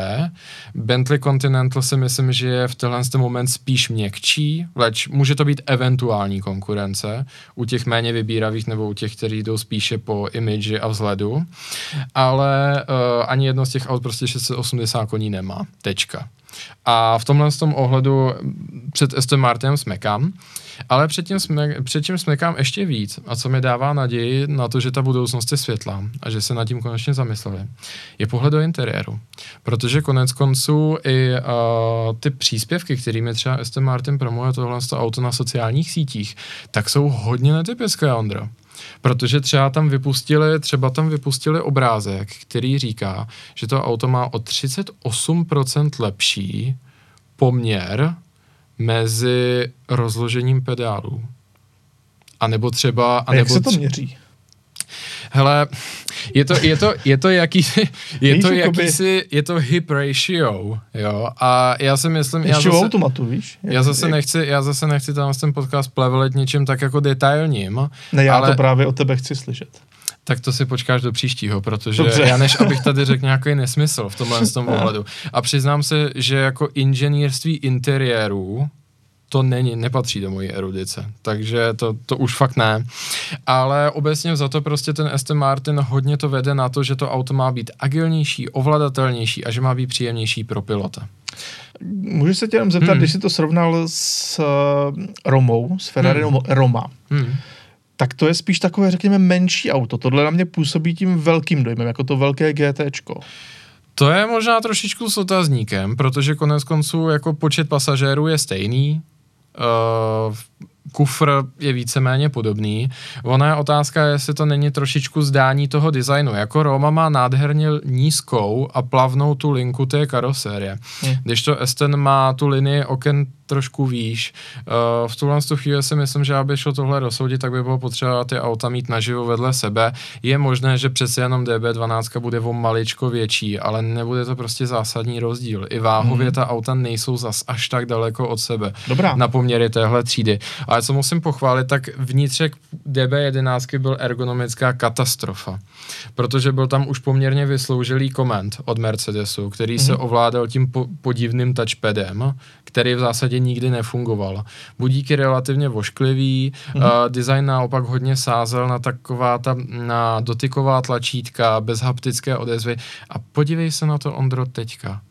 Bentley Continental si myslím, že je v tenhle moment spíš měkčí, leč může to být eventuální konkurence u těch méně vybíravých nebo u těch, kteří jdou spíše po imidži a vzhledu, ale uh, ani jedno z těch aut prostě 680 koní nemá. Tečka. A v tomhle tom ohledu před Aston Martinem smekám, ale předtím, jsme, předtím smekám ještě víc a co mi dává naději na to, že ta budoucnost je světlá a že se nad tím konečně zamysleli, je pohled do interiéru. Protože konec konců i uh, ty příspěvky, kterými třeba Aston Martin promuje tohle auto na sociálních sítích, tak jsou hodně netypické, Ondro. Protože třeba tam vypustili, třeba tam vypustili obrázek, který říká, že to auto má o 38% lepší poměr mezi rozložením pedálů. A nebo třeba... A, a jak nebo se to měří? Hele, je to, je to, je to jakýsi, je to jakýsi, je to hip ratio, jo, a já si myslím, já zase, automatu, víš? Jak, já zase jak... nechci, já zase nechci tam ten podcast plevelet něčím tak jako detailním. Ne, já ale... to právě od tebe chci slyšet. Tak to si počkáš do příštího, protože Dobře. já než abych tady řekl nějaký nesmysl v tomhle z tom ohledu. A přiznám se, že jako inženýrství interiérů, to není, nepatří do mojí erudice, takže to, to už fakt ne. Ale obecně za to prostě ten Aston Martin hodně to vede na to, že to auto má být agilnější, ovladatelnější a že má být příjemnější pro pilota. Můžu se tě jenom zeptat, hmm. když jsi to srovnal s uh, Romou, s Ferrari hmm. Roma, hmm. tak to je spíš takové, řekněme, menší auto. Tohle na mě působí tím velkým dojmem, jako to velké GTčko. To je možná trošičku s otazníkem, protože konec konců jako počet pasažérů je stejný, uh, kufr je víceméně podobný. Ona je otázka, jestli to není trošičku zdání toho designu. Jako Roma má nádherně nízkou a plavnou tu linku té karosérie. Hmm. Když to Esten má tu linii oken trošku výš. Uh, v tuhle chvíli si myslím, že aby šlo tohle rozsoudit, tak by bylo potřeba ty auta mít naživo vedle sebe. Je možné, že přece jenom DB12 bude o maličko větší, ale nebude to prostě zásadní rozdíl. I váhově hmm. ta auta nejsou zas až tak daleko od sebe. Dobrá. Na poměry téhle třídy. Ale co musím pochválit, tak vnitřek DB11 byl ergonomická katastrofa. Protože byl tam už poměrně vysloužilý koment od Mercedesu, který hmm. se mhm. ovládal tím po- podivným touchpadem, který v zásadě nikdy nefungoval. Budík je relativně vošklivý, mm-hmm. uh, design naopak hodně sázel na taková ta na dotyková tlačítka, bez haptické odezvy. A podívej se na to, Ondro, teďka.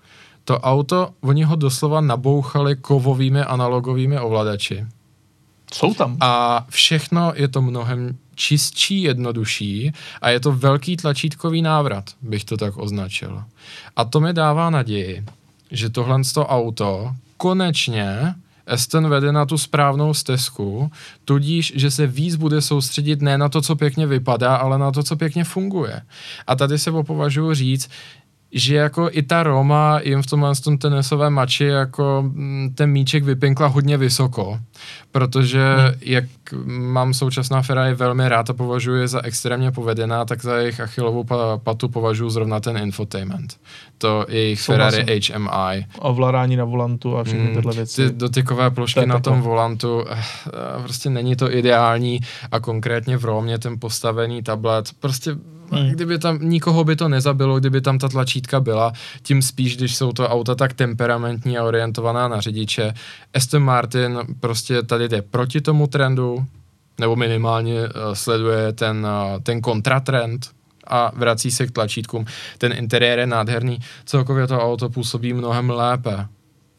To auto, oni ho doslova nabouchali kovovými analogovými ovladači. Jsou tam. A všechno je to mnohem čistší, jednodušší a je to velký tlačítkový návrat, bych to tak označil. A to mi dává naději, že tohle auto konečně Aston vede na tu správnou stezku, tudíž, že se víc bude soustředit ne na to, co pěkně vypadá, ale na to, co pěkně funguje. A tady se považuji říct, že jako i ta Roma jim v tomhle tom tenisovém mači jako mm, ten míček vypinkla hodně vysoko, protože hmm. jak mám současná Ferrari velmi rád a považuji za extrémně povedená, tak za jejich achilovou patu považuji zrovna ten infotainment. To jejich Ferrari HMI. Ovládání na volantu a všechny mm, tyhle věci. Ty dotykové plošky na tom volantu, eh, prostě není to ideální a konkrétně v Romě ten postavený tablet, prostě Hmm. Kdyby tam nikoho by to nezabilo, kdyby tam ta tlačítka byla, tím spíš, když jsou to auta tak temperamentní a orientovaná na řidiče. Aston Martin prostě tady jde proti tomu trendu, nebo minimálně uh, sleduje ten, uh, ten kontratrend, a vrací se k tlačítkům. Ten interiér je nádherný. Celkově to auto působí mnohem lépe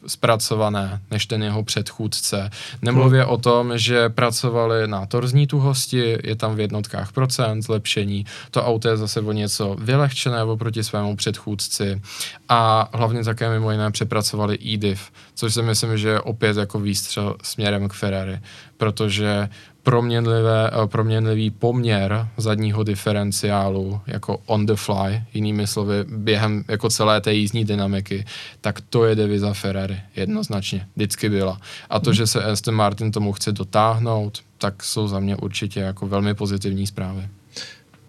zpracované než ten jeho předchůdce. Nemluvě hmm. o tom, že pracovali na torzní tuhosti, je tam v jednotkách procent zlepšení, to auto je zase o něco vylehčené oproti svému předchůdci a hlavně také mimo jiné přepracovali e-div, což si myslím, že je opět jako výstřel směrem k Ferrari, protože proměnlivé, eh, proměnlivý poměr zadního diferenciálu jako on the fly, jinými slovy, během jako celé té jízdní dynamiky, tak to je deviza Ferrari, jednoznačně, vždycky byla. A to, že se Aston Martin tomu chce dotáhnout, tak jsou za mě určitě jako velmi pozitivní zprávy.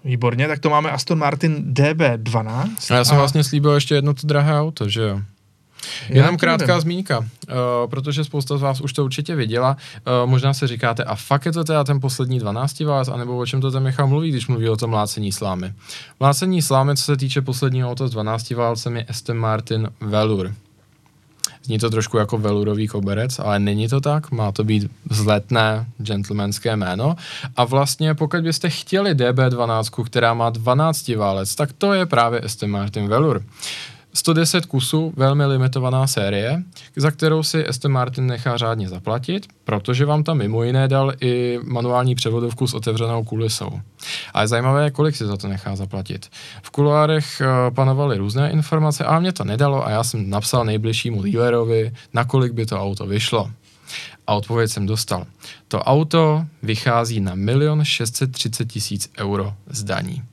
Výborně, tak to máme Aston Martin DB12. A já jsem a... vlastně slíbil ještě jedno to drahé auto, že jo? Jenom krátká zmínka, uh, protože spousta z vás už to určitě viděla. Uh, možná se říkáte, a fakt je to teda ten poslední 12 vás, anebo o čem to ten Michal mluví, když mluví o tom mlácení slámy. Mlácení slámy, co se týče posledního auta s 12 válcem, je Aston Martin Velour. Zní to trošku jako velurový koberec, ale není to tak, má to být vzletné gentlemanské jméno. A vlastně pokud byste chtěli DB12, která má 12 válec, tak to je právě Aston Martin Velour. 110 kusů, velmi limitovaná série, za kterou si Aston Martin nechá řádně zaplatit, protože vám tam mimo jiné dal i manuální převodovku s otevřenou kulisou. A je zajímavé, kolik si za to nechá zaplatit. V kuloárech eh, panovaly různé informace, ale mě to nedalo a já jsem napsal nejbližšímu dealerovi, nakolik by to auto vyšlo. A odpověď jsem dostal. To auto vychází na 1 630 tisíc euro z daní.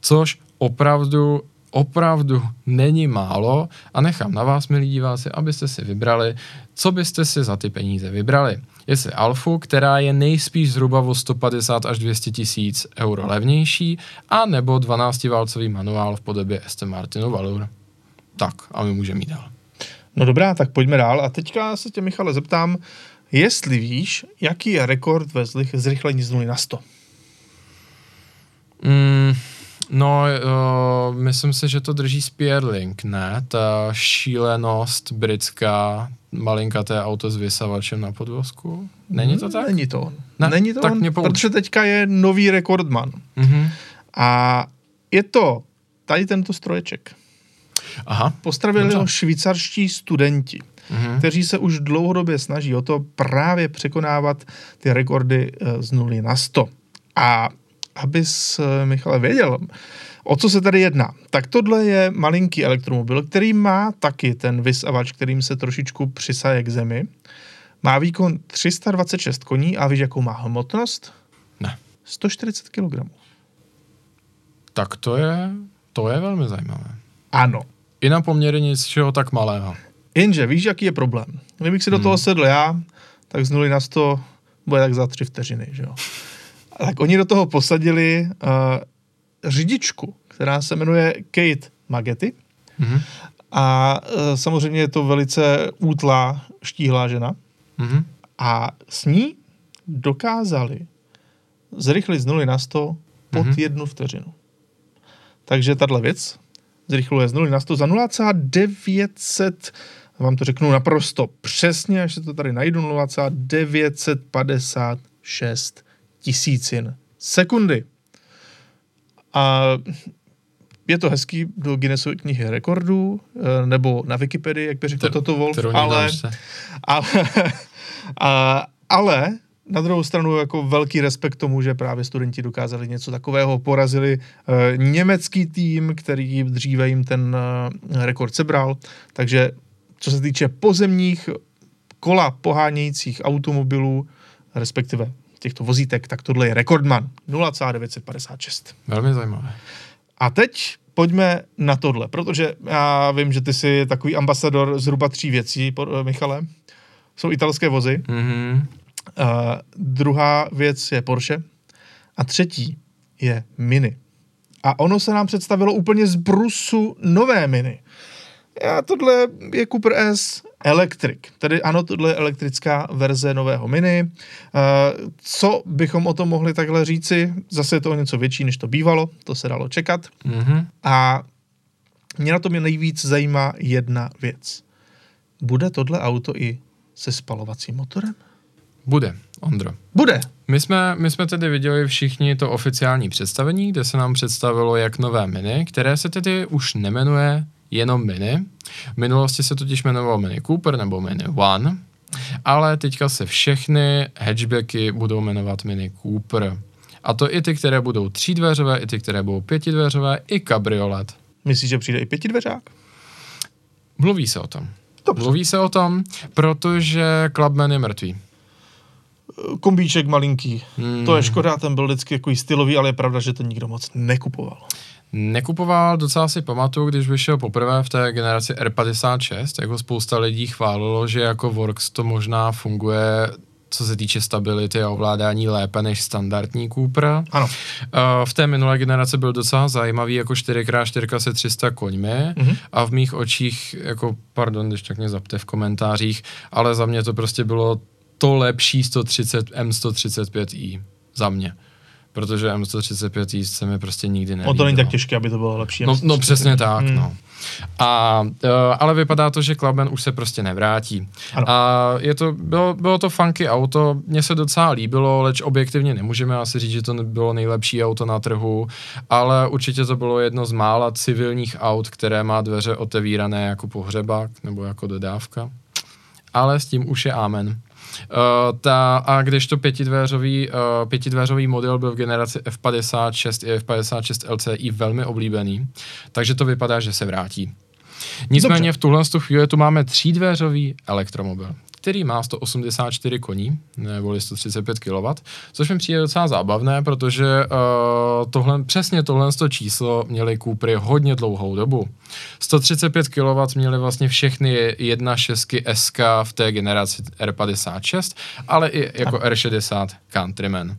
Což opravdu opravdu není málo a nechám na vás, milí diváci, abyste si vybrali, co byste si za ty peníze vybrali. Jestli Alfu, která je nejspíš zhruba o 150 až 200 tisíc euro levnější, a nebo 12-válcový manuál v podobě Aston Martinu Valor. Tak, a my můžeme jít dál. No dobrá, tak pojďme dál. A teďka se tě, Michale, zeptám, jestli víš, jaký je rekord ve zrychlení z 0 na 100? Mm, No, uh, myslím si, že to drží Spearlink, ne? Ta šílenost britská, malinkaté auto s vysavačem na podvozku. Není to tak? Není to on. Ne? Není to tak on, protože teďka je nový rekordman. Mm-hmm. A je to tady tento stroječek. Aha. Postavili ho švýcarští studenti, mm-hmm. kteří se už dlouhodobě snaží o to právě překonávat ty rekordy eh, z nuly na 100. A abys, eh, Michale, věděl, o co se tady jedná. Tak tohle je malinký elektromobil, který má taky ten vysavač, kterým se trošičku přisaje k zemi. Má výkon 326 koní a víš, jakou má hmotnost? Ne. 140 kg. Tak to je, to je velmi zajímavé. Ano. I na poměry něčeho tak malého. Jenže víš, jaký je problém? Kdybych si do hmm. toho sedl já, tak z 0 na 100 bude tak za tři vteřiny, že jo? Tak oni do toho posadili uh, řidičku, která se jmenuje Kate Magety. Mm-hmm. A uh, samozřejmě je to velice útlá, štíhlá žena. Mm-hmm. A s ní dokázali zrychlit z 0 na 100 pod mm-hmm. jednu vteřinu. Takže tahle věc zrychluje z 0 na 100 za 0,900 vám to řeknu naprosto přesně, až se to tady najdu, 0,956 tisícin sekundy. A je to hezký do Guinnessovy knihy rekordů, eh, nebo na Wikipedii, jak by řekl toto Wolf, ale, ale, a, ale na druhou stranu jako velký respekt tomu, že právě studenti dokázali něco takového, porazili e, německý tým, který dříve jim ten e, rekord sebral, takže co se týče pozemních kola pohánějících automobilů, respektive těchto vozítek, tak tohle je rekordman. 0,956. Velmi zajímavé. A teď pojďme na tohle, protože já vím, že ty jsi takový ambasador zhruba tří věcí, Michale. Jsou italské vozy. Mm-hmm. Uh, druhá věc je Porsche. A třetí je Mini. A ono se nám představilo úplně z brusu nové Mini. A tohle je Cooper S Electric, tedy ano, tohle je elektrická verze nového Mini. Uh, co bychom o tom mohli takhle říci? Zase je to o něco větší, než to bývalo, to se dalo čekat. Mm-hmm. A mě na tom je nejvíc zajímá jedna věc. Bude tohle auto i se spalovacím motorem? Bude, Ondro. Bude. My jsme, my jsme tedy viděli všichni to oficiální představení, kde se nám představilo jak nové Mini, které se tedy už nemenuje jenom Mini. V minulosti se totiž jmenoval Mini Cooper nebo Mini One, ale teďka se všechny hatchbacky budou jmenovat Mini Cooper. A to i ty, které budou třídveřové, i ty, které budou pětidveřové, i kabriolet. Myslíš, že přijde i pětidveřák? Mluví se o tom. Dobře. Mluví se o tom, protože Clubman je mrtvý. Kombíček malinký. Hmm. To je škoda, ten byl vždycky jako stylový, ale je pravda, že to nikdo moc nekupoval. Nekupoval, docela si pamatuju, když vyšel poprvé v té generaci R56, jako spousta lidí chválilo, že jako Works to možná funguje co se týče stability a ovládání lépe než standardní Cooper. Ano. Uh, v té minulé generaci byl docela zajímavý jako 4x4 se 300 koňmi mm-hmm. a v mých očích, jako pardon, když tak mě zapte v komentářích, ale za mě to prostě bylo to lepší 130 M135i za mě protože M135 se mi prostě nikdy nelíbilo. O to není tak těžké, aby to bylo lepší. No, no přesně tak, hmm. no. A, uh, ale vypadá to, že Clubman už se prostě nevrátí. Ano. A je to, bylo, bylo to funky auto, mně se docela líbilo, leč objektivně nemůžeme asi říct, že to bylo nejlepší auto na trhu, ale určitě to bylo jedno z mála civilních aut, které má dveře otevírané jako pohřebák nebo jako dodávka. Ale s tím už je amen. Uh, ta, a když to pětidvéřový, uh, pětidvéřový model byl v generaci F56 i F56 LCI velmi oblíbený, takže to vypadá, že se vrátí. Nicméně Dobře. v tuhle chvíli tu máme třídvéřový elektromobil který má 184 koní, nebo 135 kW, což mi přijde docela zábavné, protože uh, tohle, přesně tohle číslo měly Coopery hodně dlouhou dobu. 135 kW měly vlastně všechny 1.6 SK v té generaci R56, ale i jako R60 Countryman.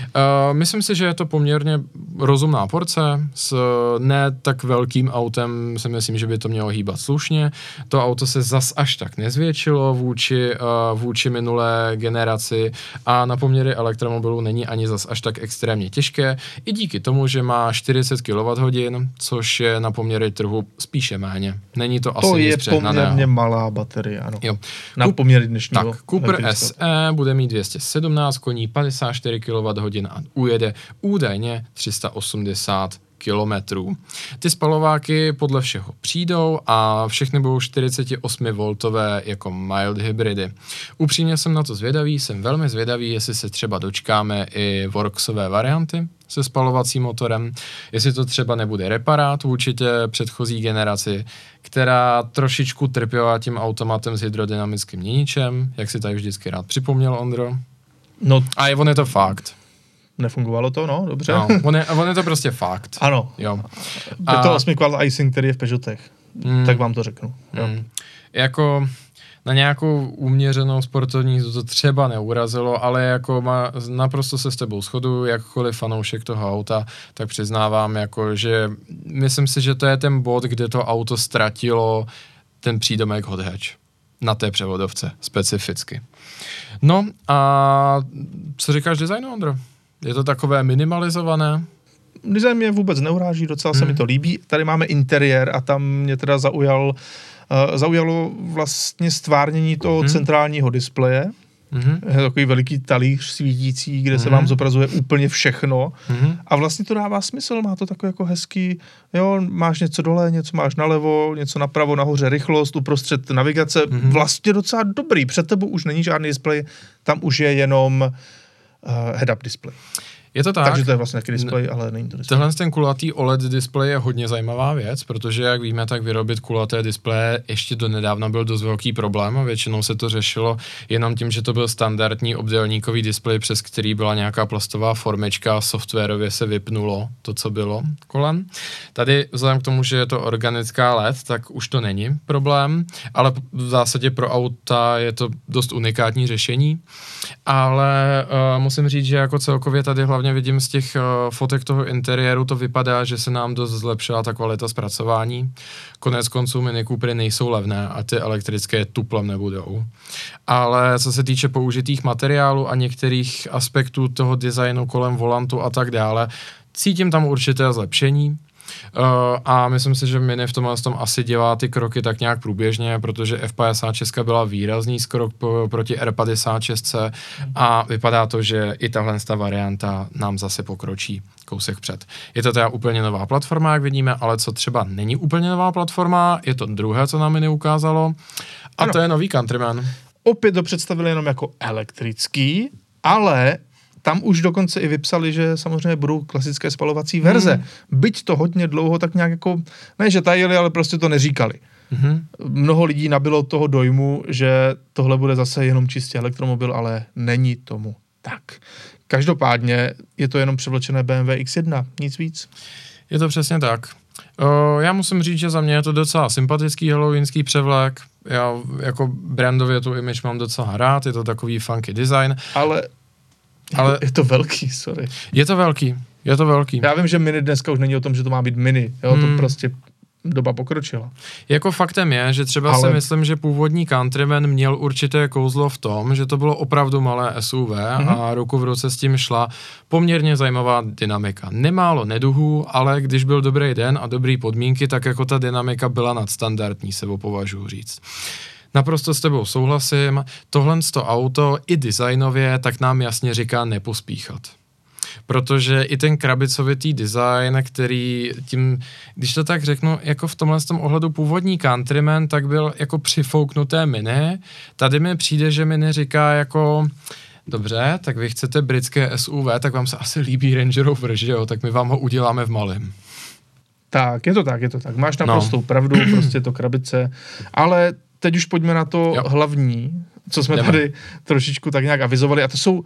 Uh, myslím si, že je to poměrně rozumná porce s ne tak velkým autem si myslím, že by to mělo hýbat slušně. To auto se zas až tak nezvětšilo vůči, uh, vůči minulé generaci a na poměry elektromobilu není ani zas až tak extrémně těžké, i díky tomu, že má 40 kWh, což je na poměry trhu spíše méně. Není to, to asi je poměrně malá baterie, ano. Jo. Na poměry dnešního. Tak, Cooper SE bude mít 217 koní, 54 kWh hodin a ujede údajně 380 kilometrů. Ty spalováky podle všeho přijdou a všechny budou 48V jako mild hybridy. Upřímně jsem na to zvědavý, jsem velmi zvědavý, jestli se třeba dočkáme i Worksové varianty se spalovacím motorem, jestli to třeba nebude reparát vůči předchozí generaci, která trošičku trpěla tím automatem s hydrodynamickým měničem, jak si tady vždycky rád připomněl Ondro. No, a je, on je to fakt. Nefungovalo to, no, dobře. No, on, je, on je to prostě fakt. Ano. Jo. A... Je to 8 qual icing, který je v Peugeotech. Mm, tak vám to řeknu. Jo. Mm. Jako na nějakou uměřenou sportovní to třeba neurazilo, ale jako má, naprosto se s tebou shodu, jakkoliv fanoušek toho auta, tak přiznávám, jako, že myslím si, že to je ten bod, kde to auto ztratilo ten přídomek hot hatch na té převodovce specificky. No a co říkáš designu, Ondro? Je to takové minimalizované? Design mě vůbec neuráží, docela hmm. se mi to líbí. Tady máme interiér a tam mě teda zaujal, uh, zaujalo vlastně stvárnění toho hmm. centrálního displeje. Mm-hmm. Je takový veliký talíř svítící, kde mm-hmm. se vám mhm. zobrazuje úplně všechno mm-hmm. a vlastně to dává smysl, má to takový jako hezký, jo, máš něco dole, něco máš nalevo, něco napravo, nahoře rychlost, uprostřed navigace, mm-hmm. vlastně docela dobrý, před tebou už není žádný displej, tam už je jenom uh, Uh, head-up display. Je to tak. Takže to je vlastně taky display, ale není to display. Tenhle ten kulatý OLED display je hodně zajímavá věc, protože jak víme, tak vyrobit kulaté displeje ještě do nedávna byl dost velký problém a většinou se to řešilo jenom tím, že to byl standardní obdélníkový displej, přes který byla nějaká plastová formička a softwarově se vypnulo to, co bylo kolem. Tady vzhledem k tomu, že je to organická LED, tak už to není problém, ale v zásadě pro auta je to dost unikátní řešení, ale uh, musím říct, že jako celkově tady hlavně hlavně vidím z těch uh, fotek toho interiéru, to vypadá, že se nám dost zlepšila ta kvalita zpracování. Konec konců Mini Coopery nejsou levné a ty elektrické tuplem nebudou. Ale co se týče použitých materiálů a některých aspektů toho designu kolem volantu a tak dále, cítím tam určité zlepšení. Uh, a myslím si, že Mini v tomhle tom asi dělá ty kroky tak nějak průběžně, protože F56 byla výrazný skrok proti R56 a vypadá to, že i tahle ta varianta nám zase pokročí kousek před. Je to teda úplně nová platforma, jak vidíme, ale co třeba není úplně nová platforma, je to druhé, co nám Mini ukázalo, a ano. to je nový Countryman. Opět to představili jenom jako elektrický, ale tam už dokonce i vypsali, že samozřejmě budou klasické spalovací verze. Hmm. Byť to hodně dlouho tak nějak jako, ne že tajili, ale prostě to neříkali. Hmm. Mnoho lidí nabilo toho dojmu, že tohle bude zase jenom čistě elektromobil, ale není tomu tak. Každopádně je to jenom převlečené BMW X1, nic víc. Je to přesně tak. O, já musím říct, že za mě je to docela sympatický halloweenský převlek. Já jako brandově tu image mám docela rád, je to takový funky design. Ale ale je to velký, sorry. Je to velký, je to velký. Já vím, že mini dneska už není o tom, že to má být mini, jo, hmm. to prostě doba pokročila. Jako faktem je, že třeba Ale... si myslím, že původní Countryman měl určité kouzlo v tom, že to bylo opravdu malé SUV mm-hmm. a ruku v ruce s tím šla poměrně zajímavá dynamika. Nemálo neduhů, ale když byl dobrý den a dobrý podmínky, tak jako ta dynamika byla nadstandardní, se považuji říct. Naprosto s tebou souhlasím. Tohle to auto i designově tak nám jasně říká nepospíchat protože i ten krabicovitý design, který tím, když to tak řeknu, jako v tomhle tom ohledu původní Countryman, tak byl jako přifouknuté mini. Tady mi přijde, že mini říká jako, dobře, tak vy chcete britské SUV, tak vám se asi líbí Range Rover, že jo, tak my vám ho uděláme v malém. Tak, je to tak, je to tak. Máš naprostou no. pravdu, prostě to krabice, ale teď už pojďme na to jo. hlavní, co jsme Jdeme. tady trošičku tak nějak avizovali, a to jsou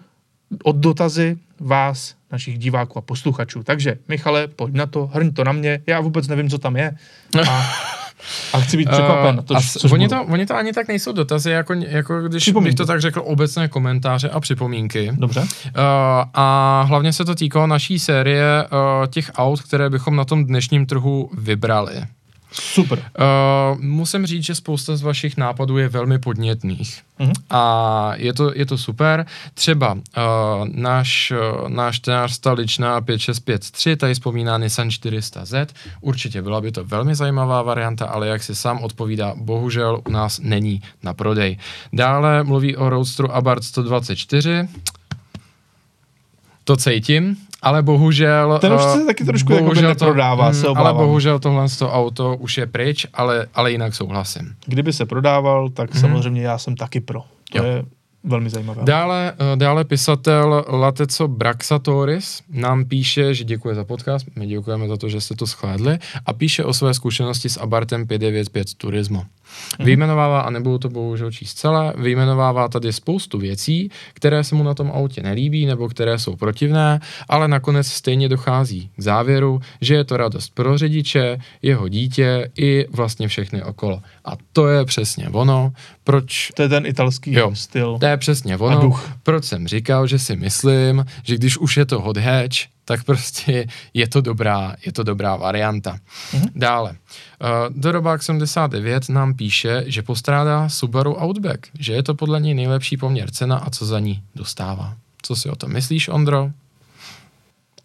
od dotazy vás, našich diváků a posluchačů. Takže, Michale, pojď na to, hrň to na mě, já vůbec nevím, co tam je. A, a chci být překvapen. Uh, to, oni, to, oni to ani tak nejsou dotazy, jako, jako když bych to tak řekl, obecné komentáře a připomínky. Dobře. Uh, a hlavně se to týkalo naší série uh, těch aut, které bychom na tom dnešním trhu vybrali. Super. Uh, musím říct, že spousta z vašich nápadů je velmi podnětných. Uh-huh. A je to, je to super. Třeba uh, náš, uh, náš tenář Staličná 5653, tady vzpomíná Nissan 400Z. Určitě byla by to velmi zajímavá varianta, ale jak si sám odpovídá, bohužel u nás není na prodej. Dále mluví o Roadstru Abarth 124. To cítím ale bohužel... Ten už se taky trošku jako bohužel jako to, neprodává, mm, se Ale bohužel tohle to auto už je pryč, ale, ale jinak souhlasím. Kdyby se prodával, tak mm. samozřejmě já jsem taky pro. To jo. je velmi zajímavé. Dále, eh, dále pisatel Lateco Braxatoris nám píše, že děkuje za podcast, my děkujeme za to, že jste to schlédli a píše o své zkušenosti s Abartem 595 Turismo. Mm-hmm. Vyjmenovává, a nebudu to bohužel číst celé, vyjmenovává tady spoustu věcí, které se mu na tom autě nelíbí nebo které jsou protivné, ale nakonec stejně dochází k závěru, že je to radost pro řidiče, jeho dítě i vlastně všechny okolo. A to je přesně ono, proč... To je ten italský jo, styl. To je přesně ono, proč jsem říkal, že si myslím, že když už je to hot hatch, tak prostě je to dobrá, je to dobrá varianta. Mm-hmm. Dále. Uh, Dorobák 79 nám píše, že postrádá Subaru Outback, že je to podle něj nejlepší poměr cena a co za ní dostává. Co si o tom myslíš, Ondro?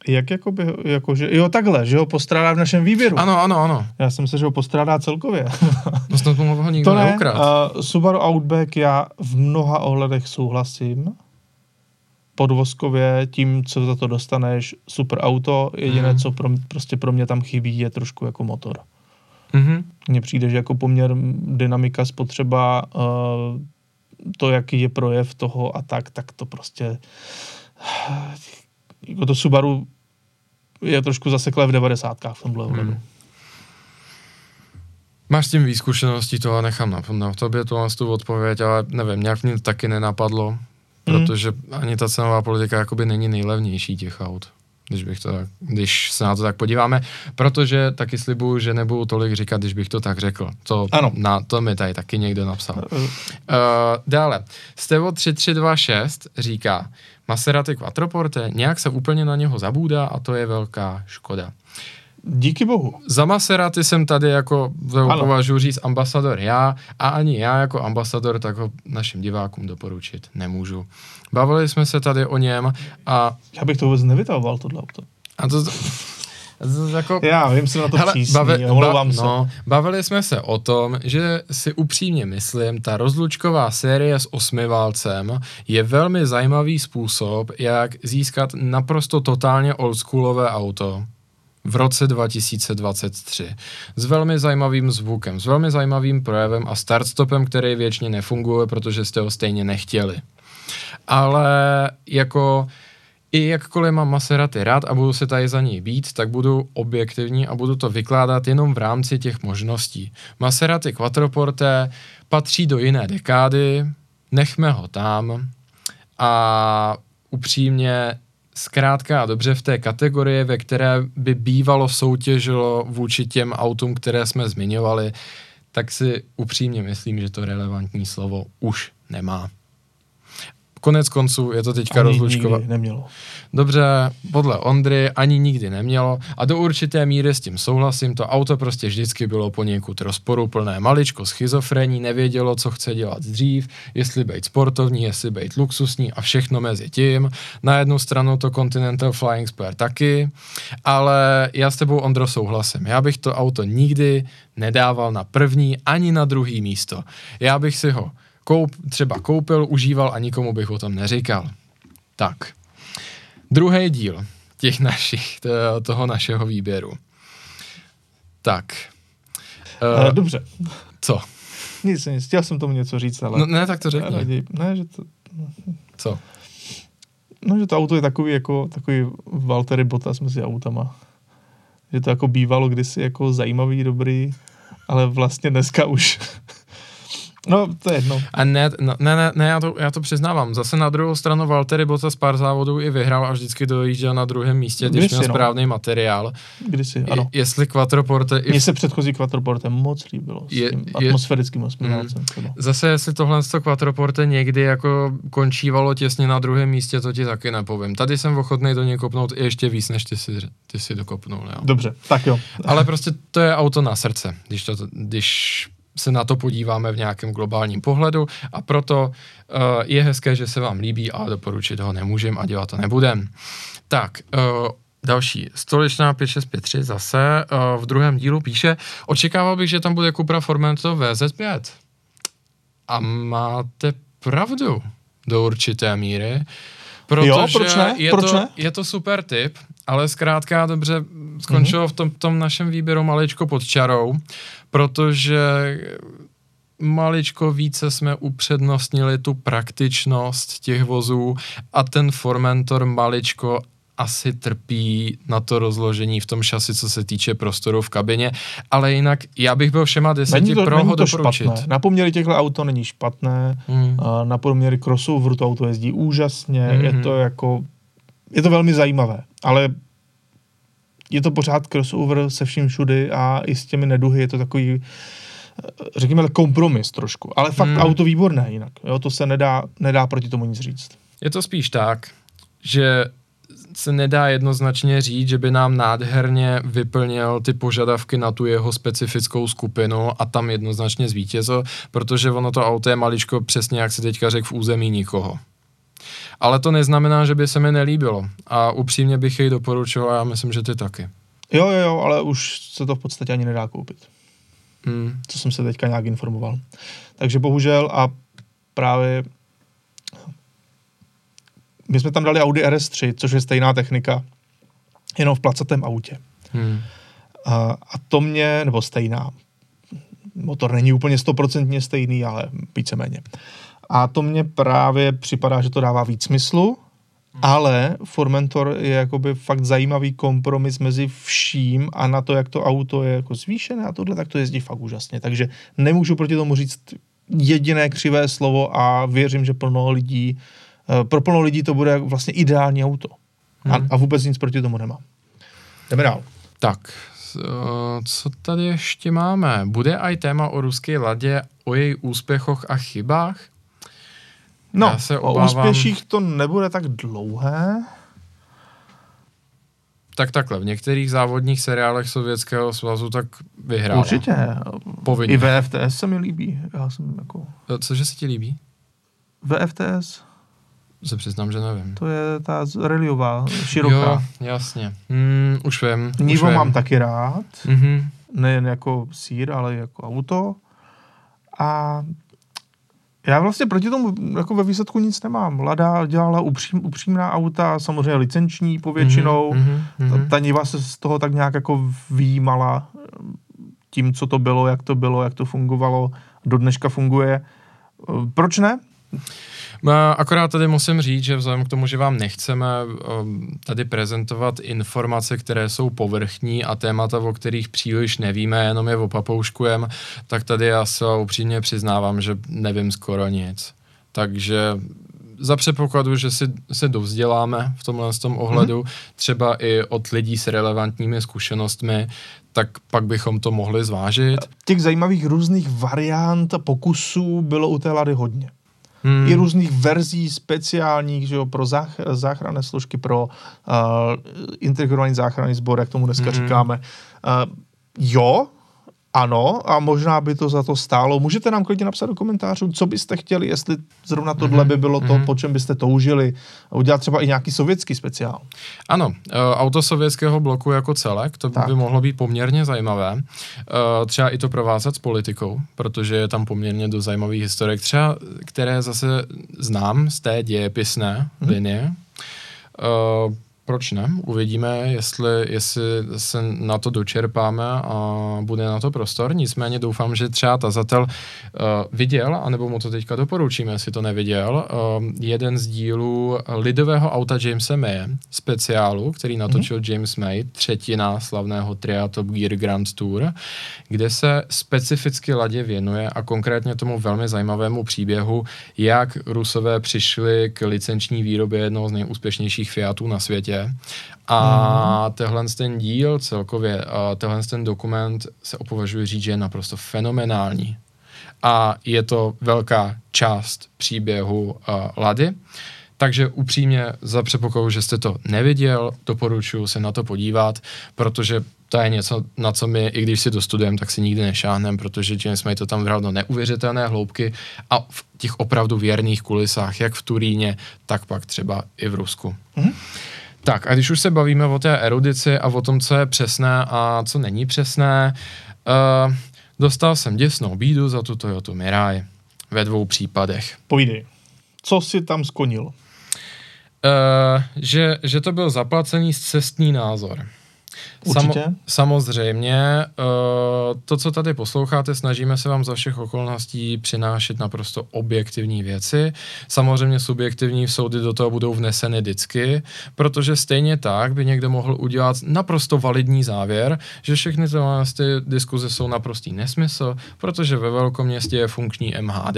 Jak jakoby, jako, že, jo takhle, že ho postrádá v našem výběru. Ano, ano, ano. Já jsem se, že ho postrádá celkově. no snad mu ho nikdo to ne, uh, Subaru Outback já v mnoha ohledech souhlasím podvozkově, tím, co za to dostaneš, super auto, jediné, mm. co pro, prostě pro mě tam chybí, je trošku jako motor. Mm-hmm. Mně přijde, že jako poměr dynamika, spotřeba, uh, to, jaký je projev toho a tak, tak to prostě jako to Subaru je trošku zaseklé v 90. v tomhle ohledu. Mm. Máš s tím výzkušeností, to nechám na, na tobě tu, tu odpověď, ale nevím, nějak mě to taky nenapadlo. Hmm. protože ani ta cenová politika jakoby není nejlevnější těch aut. Když, bych to tak, když se na to tak podíváme, protože taky slibuju, že nebudu tolik říkat, když bych to tak řekl. To, ano. Na, to mi tady taky někdo napsal. Uh, dále, Stevo 3326 říká, Maserati Quattroporte nějak se úplně na něho zabůdá a to je velká škoda. Díky bohu. Za Maserati jsem tady jako, považuji říct, ambasador já a ani já jako ambasador tak ho našim divákům doporučit nemůžu. Bavili jsme se tady o něm a... Já bych to vůbec nevytahoval, tohle auto. A to, jako, Já vím, jsem na to přísný, bavi, ba, se. No, bavili jsme se o tom, že si upřímně myslím, ta rozlučková série s osmiválcem je velmi zajímavý způsob, jak získat naprosto totálně oldschoolové auto v roce 2023 s velmi zajímavým zvukem, s velmi zajímavým projevem a startstopem, který věčně nefunguje, protože jste ho stejně nechtěli. Ale jako i jakkoliv mám Maserati rád a budu se tady za ní být, tak budu objektivní a budu to vykládat jenom v rámci těch možností. Maserati Quattroporte patří do jiné dekády, nechme ho tam a upřímně zkrátka a dobře v té kategorii, ve které by bývalo soutěžilo vůči těm autům, které jsme zmiňovali, tak si upřímně myslím, že to relevantní slovo už nemá. Konec konců je to teďka rozlučkovat. nemělo. Dobře, podle Ondry ani nikdy nemělo a do určité míry s tím souhlasím, to auto prostě vždycky bylo poněkud rozporuplné, maličko schizofrení, nevědělo, co chce dělat dřív, jestli být sportovní, jestli být luxusní a všechno mezi tím. Na jednu stranu to Continental Flying Spur taky, ale já s tebou Ondro souhlasím. Já bych to auto nikdy nedával na první ani na druhý místo. Já bych si ho koup, třeba koupil, užíval a nikomu bych o tom neříkal. Tak, druhý díl těch našich, toho našeho výběru. Tak. Uh, Dobře. Co? Nic, nic, chtěl jsem tomu něco říct, ale... No, ne, tak to řekni. Raději, ne, že to... Co? No, že to auto je takový jako, takový Valtteri Bottas mezi autama. Že to jako bývalo kdysi jako zajímavý, dobrý, ale vlastně dneska už No, to je jedno. A ne, no, ne, ne, ne já, to, já to přiznávám. Zase na druhou stranu Valtteri Bottas pár závodů i vyhrál a vždycky dojížděl na druhém místě, když Kdysi, měl no. správný materiál. Kdysi, ano. Je, jestli Quattroporte... Mně se předchozí Quattroporte moc líbilo je, s tím je, atmosférickým osmiválcem. Mm, zase jestli tohle to Quattroporte někdy jako končívalo těsně na druhém místě, to ti taky nepovím. Tady jsem ochotný do něj kopnout i ještě víc, než ty si, ty si dokopnul. Jo. Dobře, tak jo. Ale prostě to je auto na srdce, když, to, když se na to podíváme v nějakém globálním pohledu a proto uh, je hezké, že se vám líbí, a doporučit ho nemůžem a dělat to nebudem. Tak, uh, Další, stoličná 5653 zase uh, v druhém dílu píše, očekával bych, že tam bude Cupra Formentor VZ5. A máte pravdu do určité míry, protože jo, proč ne? Je, proč to, ne? je to super tip, ale zkrátka dobře skončilo mm-hmm. v tom, tom našem výběru maličko pod čarou, protože maličko více jsme upřednostnili tu praktičnost těch vozů a ten Formentor maličko asi trpí na to rozložení v tom šasi, co se týče prostoru v kabině, ale jinak já bych byl všema deseti to, pro ho to doporučit. Špatné. Na poměry těchto auto není špatné, hmm. na poměry crossoveru to auto jezdí úžasně, hmm. je to jako, je to velmi zajímavé, ale je to pořád crossover se vším všudy a i s těmi neduhy je to takový, řekněme, kompromis trošku. Ale fakt hmm. auto výborné jinak. Jo, to se nedá, nedá proti tomu nic říct. Je to spíš tak, že se nedá jednoznačně říct, že by nám nádherně vyplnil ty požadavky na tu jeho specifickou skupinu a tam jednoznačně zvítězil, protože ono to auto je maličko přesně, jak se teďka řekl, v území nikoho. Ale to neznamená, že by se mi nelíbilo. A upřímně bych jej doporučoval a já myslím, že ty taky. Jo, jo, jo, ale už se to v podstatě ani nedá koupit. Hmm. Co jsem se teďka nějak informoval. Takže bohužel a právě my jsme tam dali Audi RS3, což je stejná technika, jenom v placatém autě. Hmm. A, a to mě, nebo stejná, motor není úplně stoprocentně stejný, ale víceméně. A to mně právě připadá, že to dává víc smyslu, hmm. ale Formentor je jakoby fakt zajímavý kompromis mezi vším a na to, jak to auto je jako zvýšené a tohle, tak to jezdí fakt úžasně. Takže nemůžu proti tomu říct jediné křivé slovo a věřím, že plno lidí, eh, pro plno lidí to bude vlastně ideální auto. Hmm. A, a vůbec nic proti tomu nemám. Jdeme dál. Tak, co tady ještě máme? Bude i téma o ruské ladě, o její úspěchoch a chybách? No, Já se obávám... o úspěších to nebude tak dlouhé. Tak takhle, v některých závodních seriálech Sovětského svazu tak vyhrál. Určitě. Povinně. I VFTS se mi líbí. Já jsem jako... Cože se ti líbí? VFTS. se přiznám, že nevím. To je ta reliová, široká. Jo, jasně. Mm, už vím. Nivo mám taky rád. Mm-hmm. Nejen jako sír, ale jako auto. A já vlastně proti tomu jako ve výsledku nic nemám. Lada dělala upřím, upřímná auta, samozřejmě licenční povětšinou. Mm-hmm, Ta, ta Niva se z toho tak nějak jako výjímala tím, co to bylo, jak to bylo, jak to fungovalo. Do dneška funguje. Proč ne? Akorát tady musím říct, že vzhledem k tomu, že vám nechceme um, tady prezentovat informace, které jsou povrchní a témata, o kterých příliš nevíme, jenom je opapouškujeme, tak tady já se upřímně přiznávám, že nevím skoro nic. Takže za předpokladu, že si se dovzděláme v tomhle tom ohledu, mm-hmm. třeba i od lidí s relevantními zkušenostmi, tak pak bychom to mohli zvážit. Těch zajímavých různých variant a pokusů bylo u té Lady hodně. Hmm. I různých verzí speciálních, že jo, pro zách, záchranné složky, pro uh, integrovaný záchranný sbor, jak tomu dneska hmm. říkáme. Uh, jo, ano, a možná by to za to stálo. Můžete nám klidně napsat do komentářů, co byste chtěli, jestli zrovna tohle mm-hmm. by bylo to, mm-hmm. po čem byste toužili. Udělat třeba i nějaký sovětský speciál. Ano, e, auto sovětského bloku jako celek, to tak. by mohlo být poměrně zajímavé. E, třeba i to provázat s politikou, protože je tam poměrně do zajímavých historiek, třeba které zase znám z té dějepisné mm-hmm. linie. Proč ne? Uvidíme, jestli, jestli se na to dočerpáme a bude na to prostor. Nicméně doufám, že třeba tazatel uh, viděl, anebo mu to teďka doporučíme, jestli to neviděl, uh, jeden z dílů lidového auta Jamesa Maye, speciálu, který natočil mm-hmm. James May, třetina slavného tria Top Gear Grand Tour, kde se specificky ladě věnuje a konkrétně tomu velmi zajímavému příběhu, jak Rusové přišli k licenční výrobě jednoho z nejúspěšnějších Fiatů na světě a mm. tehle ten díl celkově, tenhle ten dokument se opovažuje říct, že je naprosto fenomenální. A je to velká část příběhu uh, Lady. Takže upřímně za předpokladu, že jste to neviděl, doporučuji se na to podívat, protože to je něco, na co my, i když si to studujeme, tak si nikdy nešáhneme, protože James May to tam vral do neuvěřitelné hloubky a v těch opravdu věrných kulisách, jak v Turíně, tak pak třeba i v Rusku. Mm-hmm. Tak a když už se bavíme o té erudici a o tom, co je přesné a co není přesné, uh, dostal jsem děsnou bídu za tu Toyota Mirai ve dvou případech. Pojdi, co si tam skonil? Uh, že, že to byl zaplacený cestní názor. Určitě. Samo, samozřejmě, uh, to, co tady posloucháte, snažíme se vám za všech okolností přinášet naprosto objektivní věci. Samozřejmě subjektivní soudy do toho budou vneseny vždycky, protože stejně tak by někdo mohl udělat naprosto validní závěr, že všechny ty diskuze jsou naprostý nesmysl, protože ve velkom městě je funkční MHD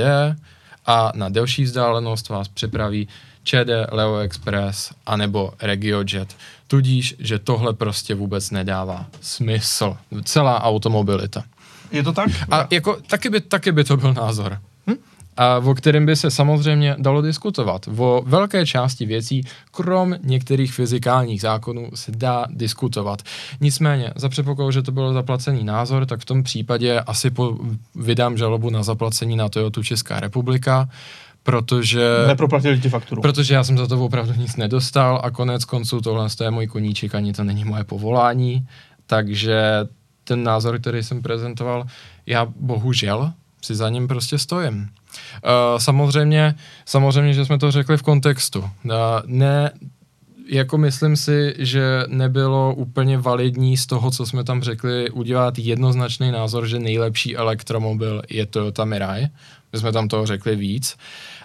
a na delší vzdálenost vás připraví ČD, Leo Express anebo RegioJet. Tudíž, že tohle prostě vůbec nedává smysl. Celá automobilita. Je to tak? A jako, taky, by, taky by to byl názor. Hm? A o kterém by se samozřejmě dalo diskutovat. O velké části věcí, krom některých fyzikálních zákonů, se dá diskutovat. Nicméně, za předpokladu, že to byl zaplacený názor, tak v tom případě asi po, vydám žalobu na zaplacení na Toyota Česká republika protože... Neproplatili ti fakturu. Protože já jsem za to opravdu nic nedostal a konec konců tohle je můj koníček, ani to není moje povolání, takže ten názor, který jsem prezentoval, já bohužel si za ním prostě stojím. Uh, samozřejmě, samozřejmě, že jsme to řekli v kontextu. Uh, ne, jako myslím si, že nebylo úplně validní z toho, co jsme tam řekli, udělat jednoznačný názor, že nejlepší elektromobil je Toyota Mirai. My jsme tam toho řekli víc.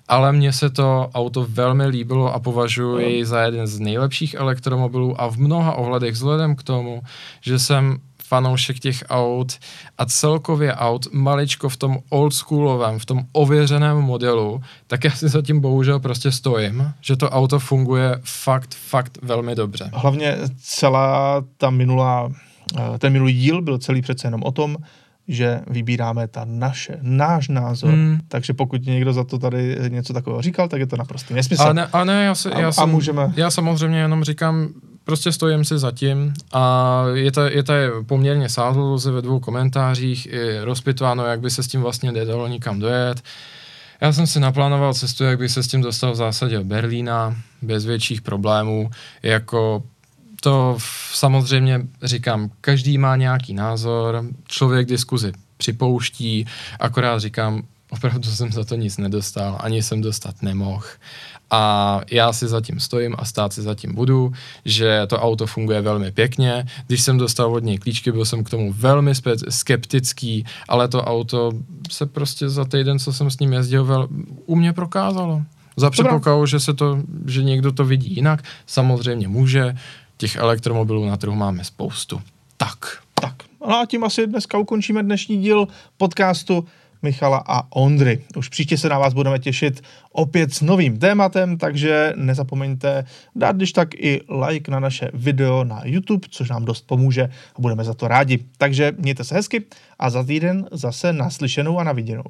Ale mně se to auto velmi líbilo a považuji jej za jeden z nejlepších elektromobilů a v mnoha ohledech vzhledem k tomu, že jsem fanoušek těch aut a celkově aut maličko v tom oldschoolovém, v tom ověřeném modelu, tak já si zatím bohužel prostě stojím, že to auto funguje fakt, fakt velmi dobře. Hlavně celá ta minulá, eh, ten minulý díl byl celý přece jenom o tom, že vybíráme ta naše, náš názor. Hmm. Takže pokud někdo za to tady něco takového říkal, tak je to naprosto nesmysl. A ne, a ne já, se, já, a, jsem, a můžeme... já samozřejmě jenom říkám, prostě stojím si zatím a je to, je to poměrně sáhodlouze ve dvou komentářích i rozpitváno, jak by se s tím vlastně nedalo nikam dojet. Já jsem si naplánoval cestu, jak bych se s tím dostal v zásadě do Berlína, bez větších problémů. Jako to samozřejmě říkám, každý má nějaký názor, člověk diskuzi připouští, akorát říkám, opravdu jsem za to nic nedostal, ani jsem dostat nemohl. A já si zatím stojím a stát si zatím budu, že to auto funguje velmi pěkně. Když jsem dostal od něj klíčky, byl jsem k tomu velmi skeptický, ale to auto se prostě za týden, co jsem s ním jezdil, vel, u mě prokázalo. Za předpokladu, že, se to, že někdo to vidí jinak, samozřejmě může. Těch elektromobilů na trhu máme spoustu. Tak. Tak. No a tím asi dneska ukončíme dnešní díl podcastu. Michala a Ondry. Už příště se na vás budeme těšit opět s novým tématem, takže nezapomeňte dát když tak i like na naše video na YouTube, což nám dost pomůže a budeme za to rádi. Takže mějte se hezky a za týden zase naslyšenou a naviděnou.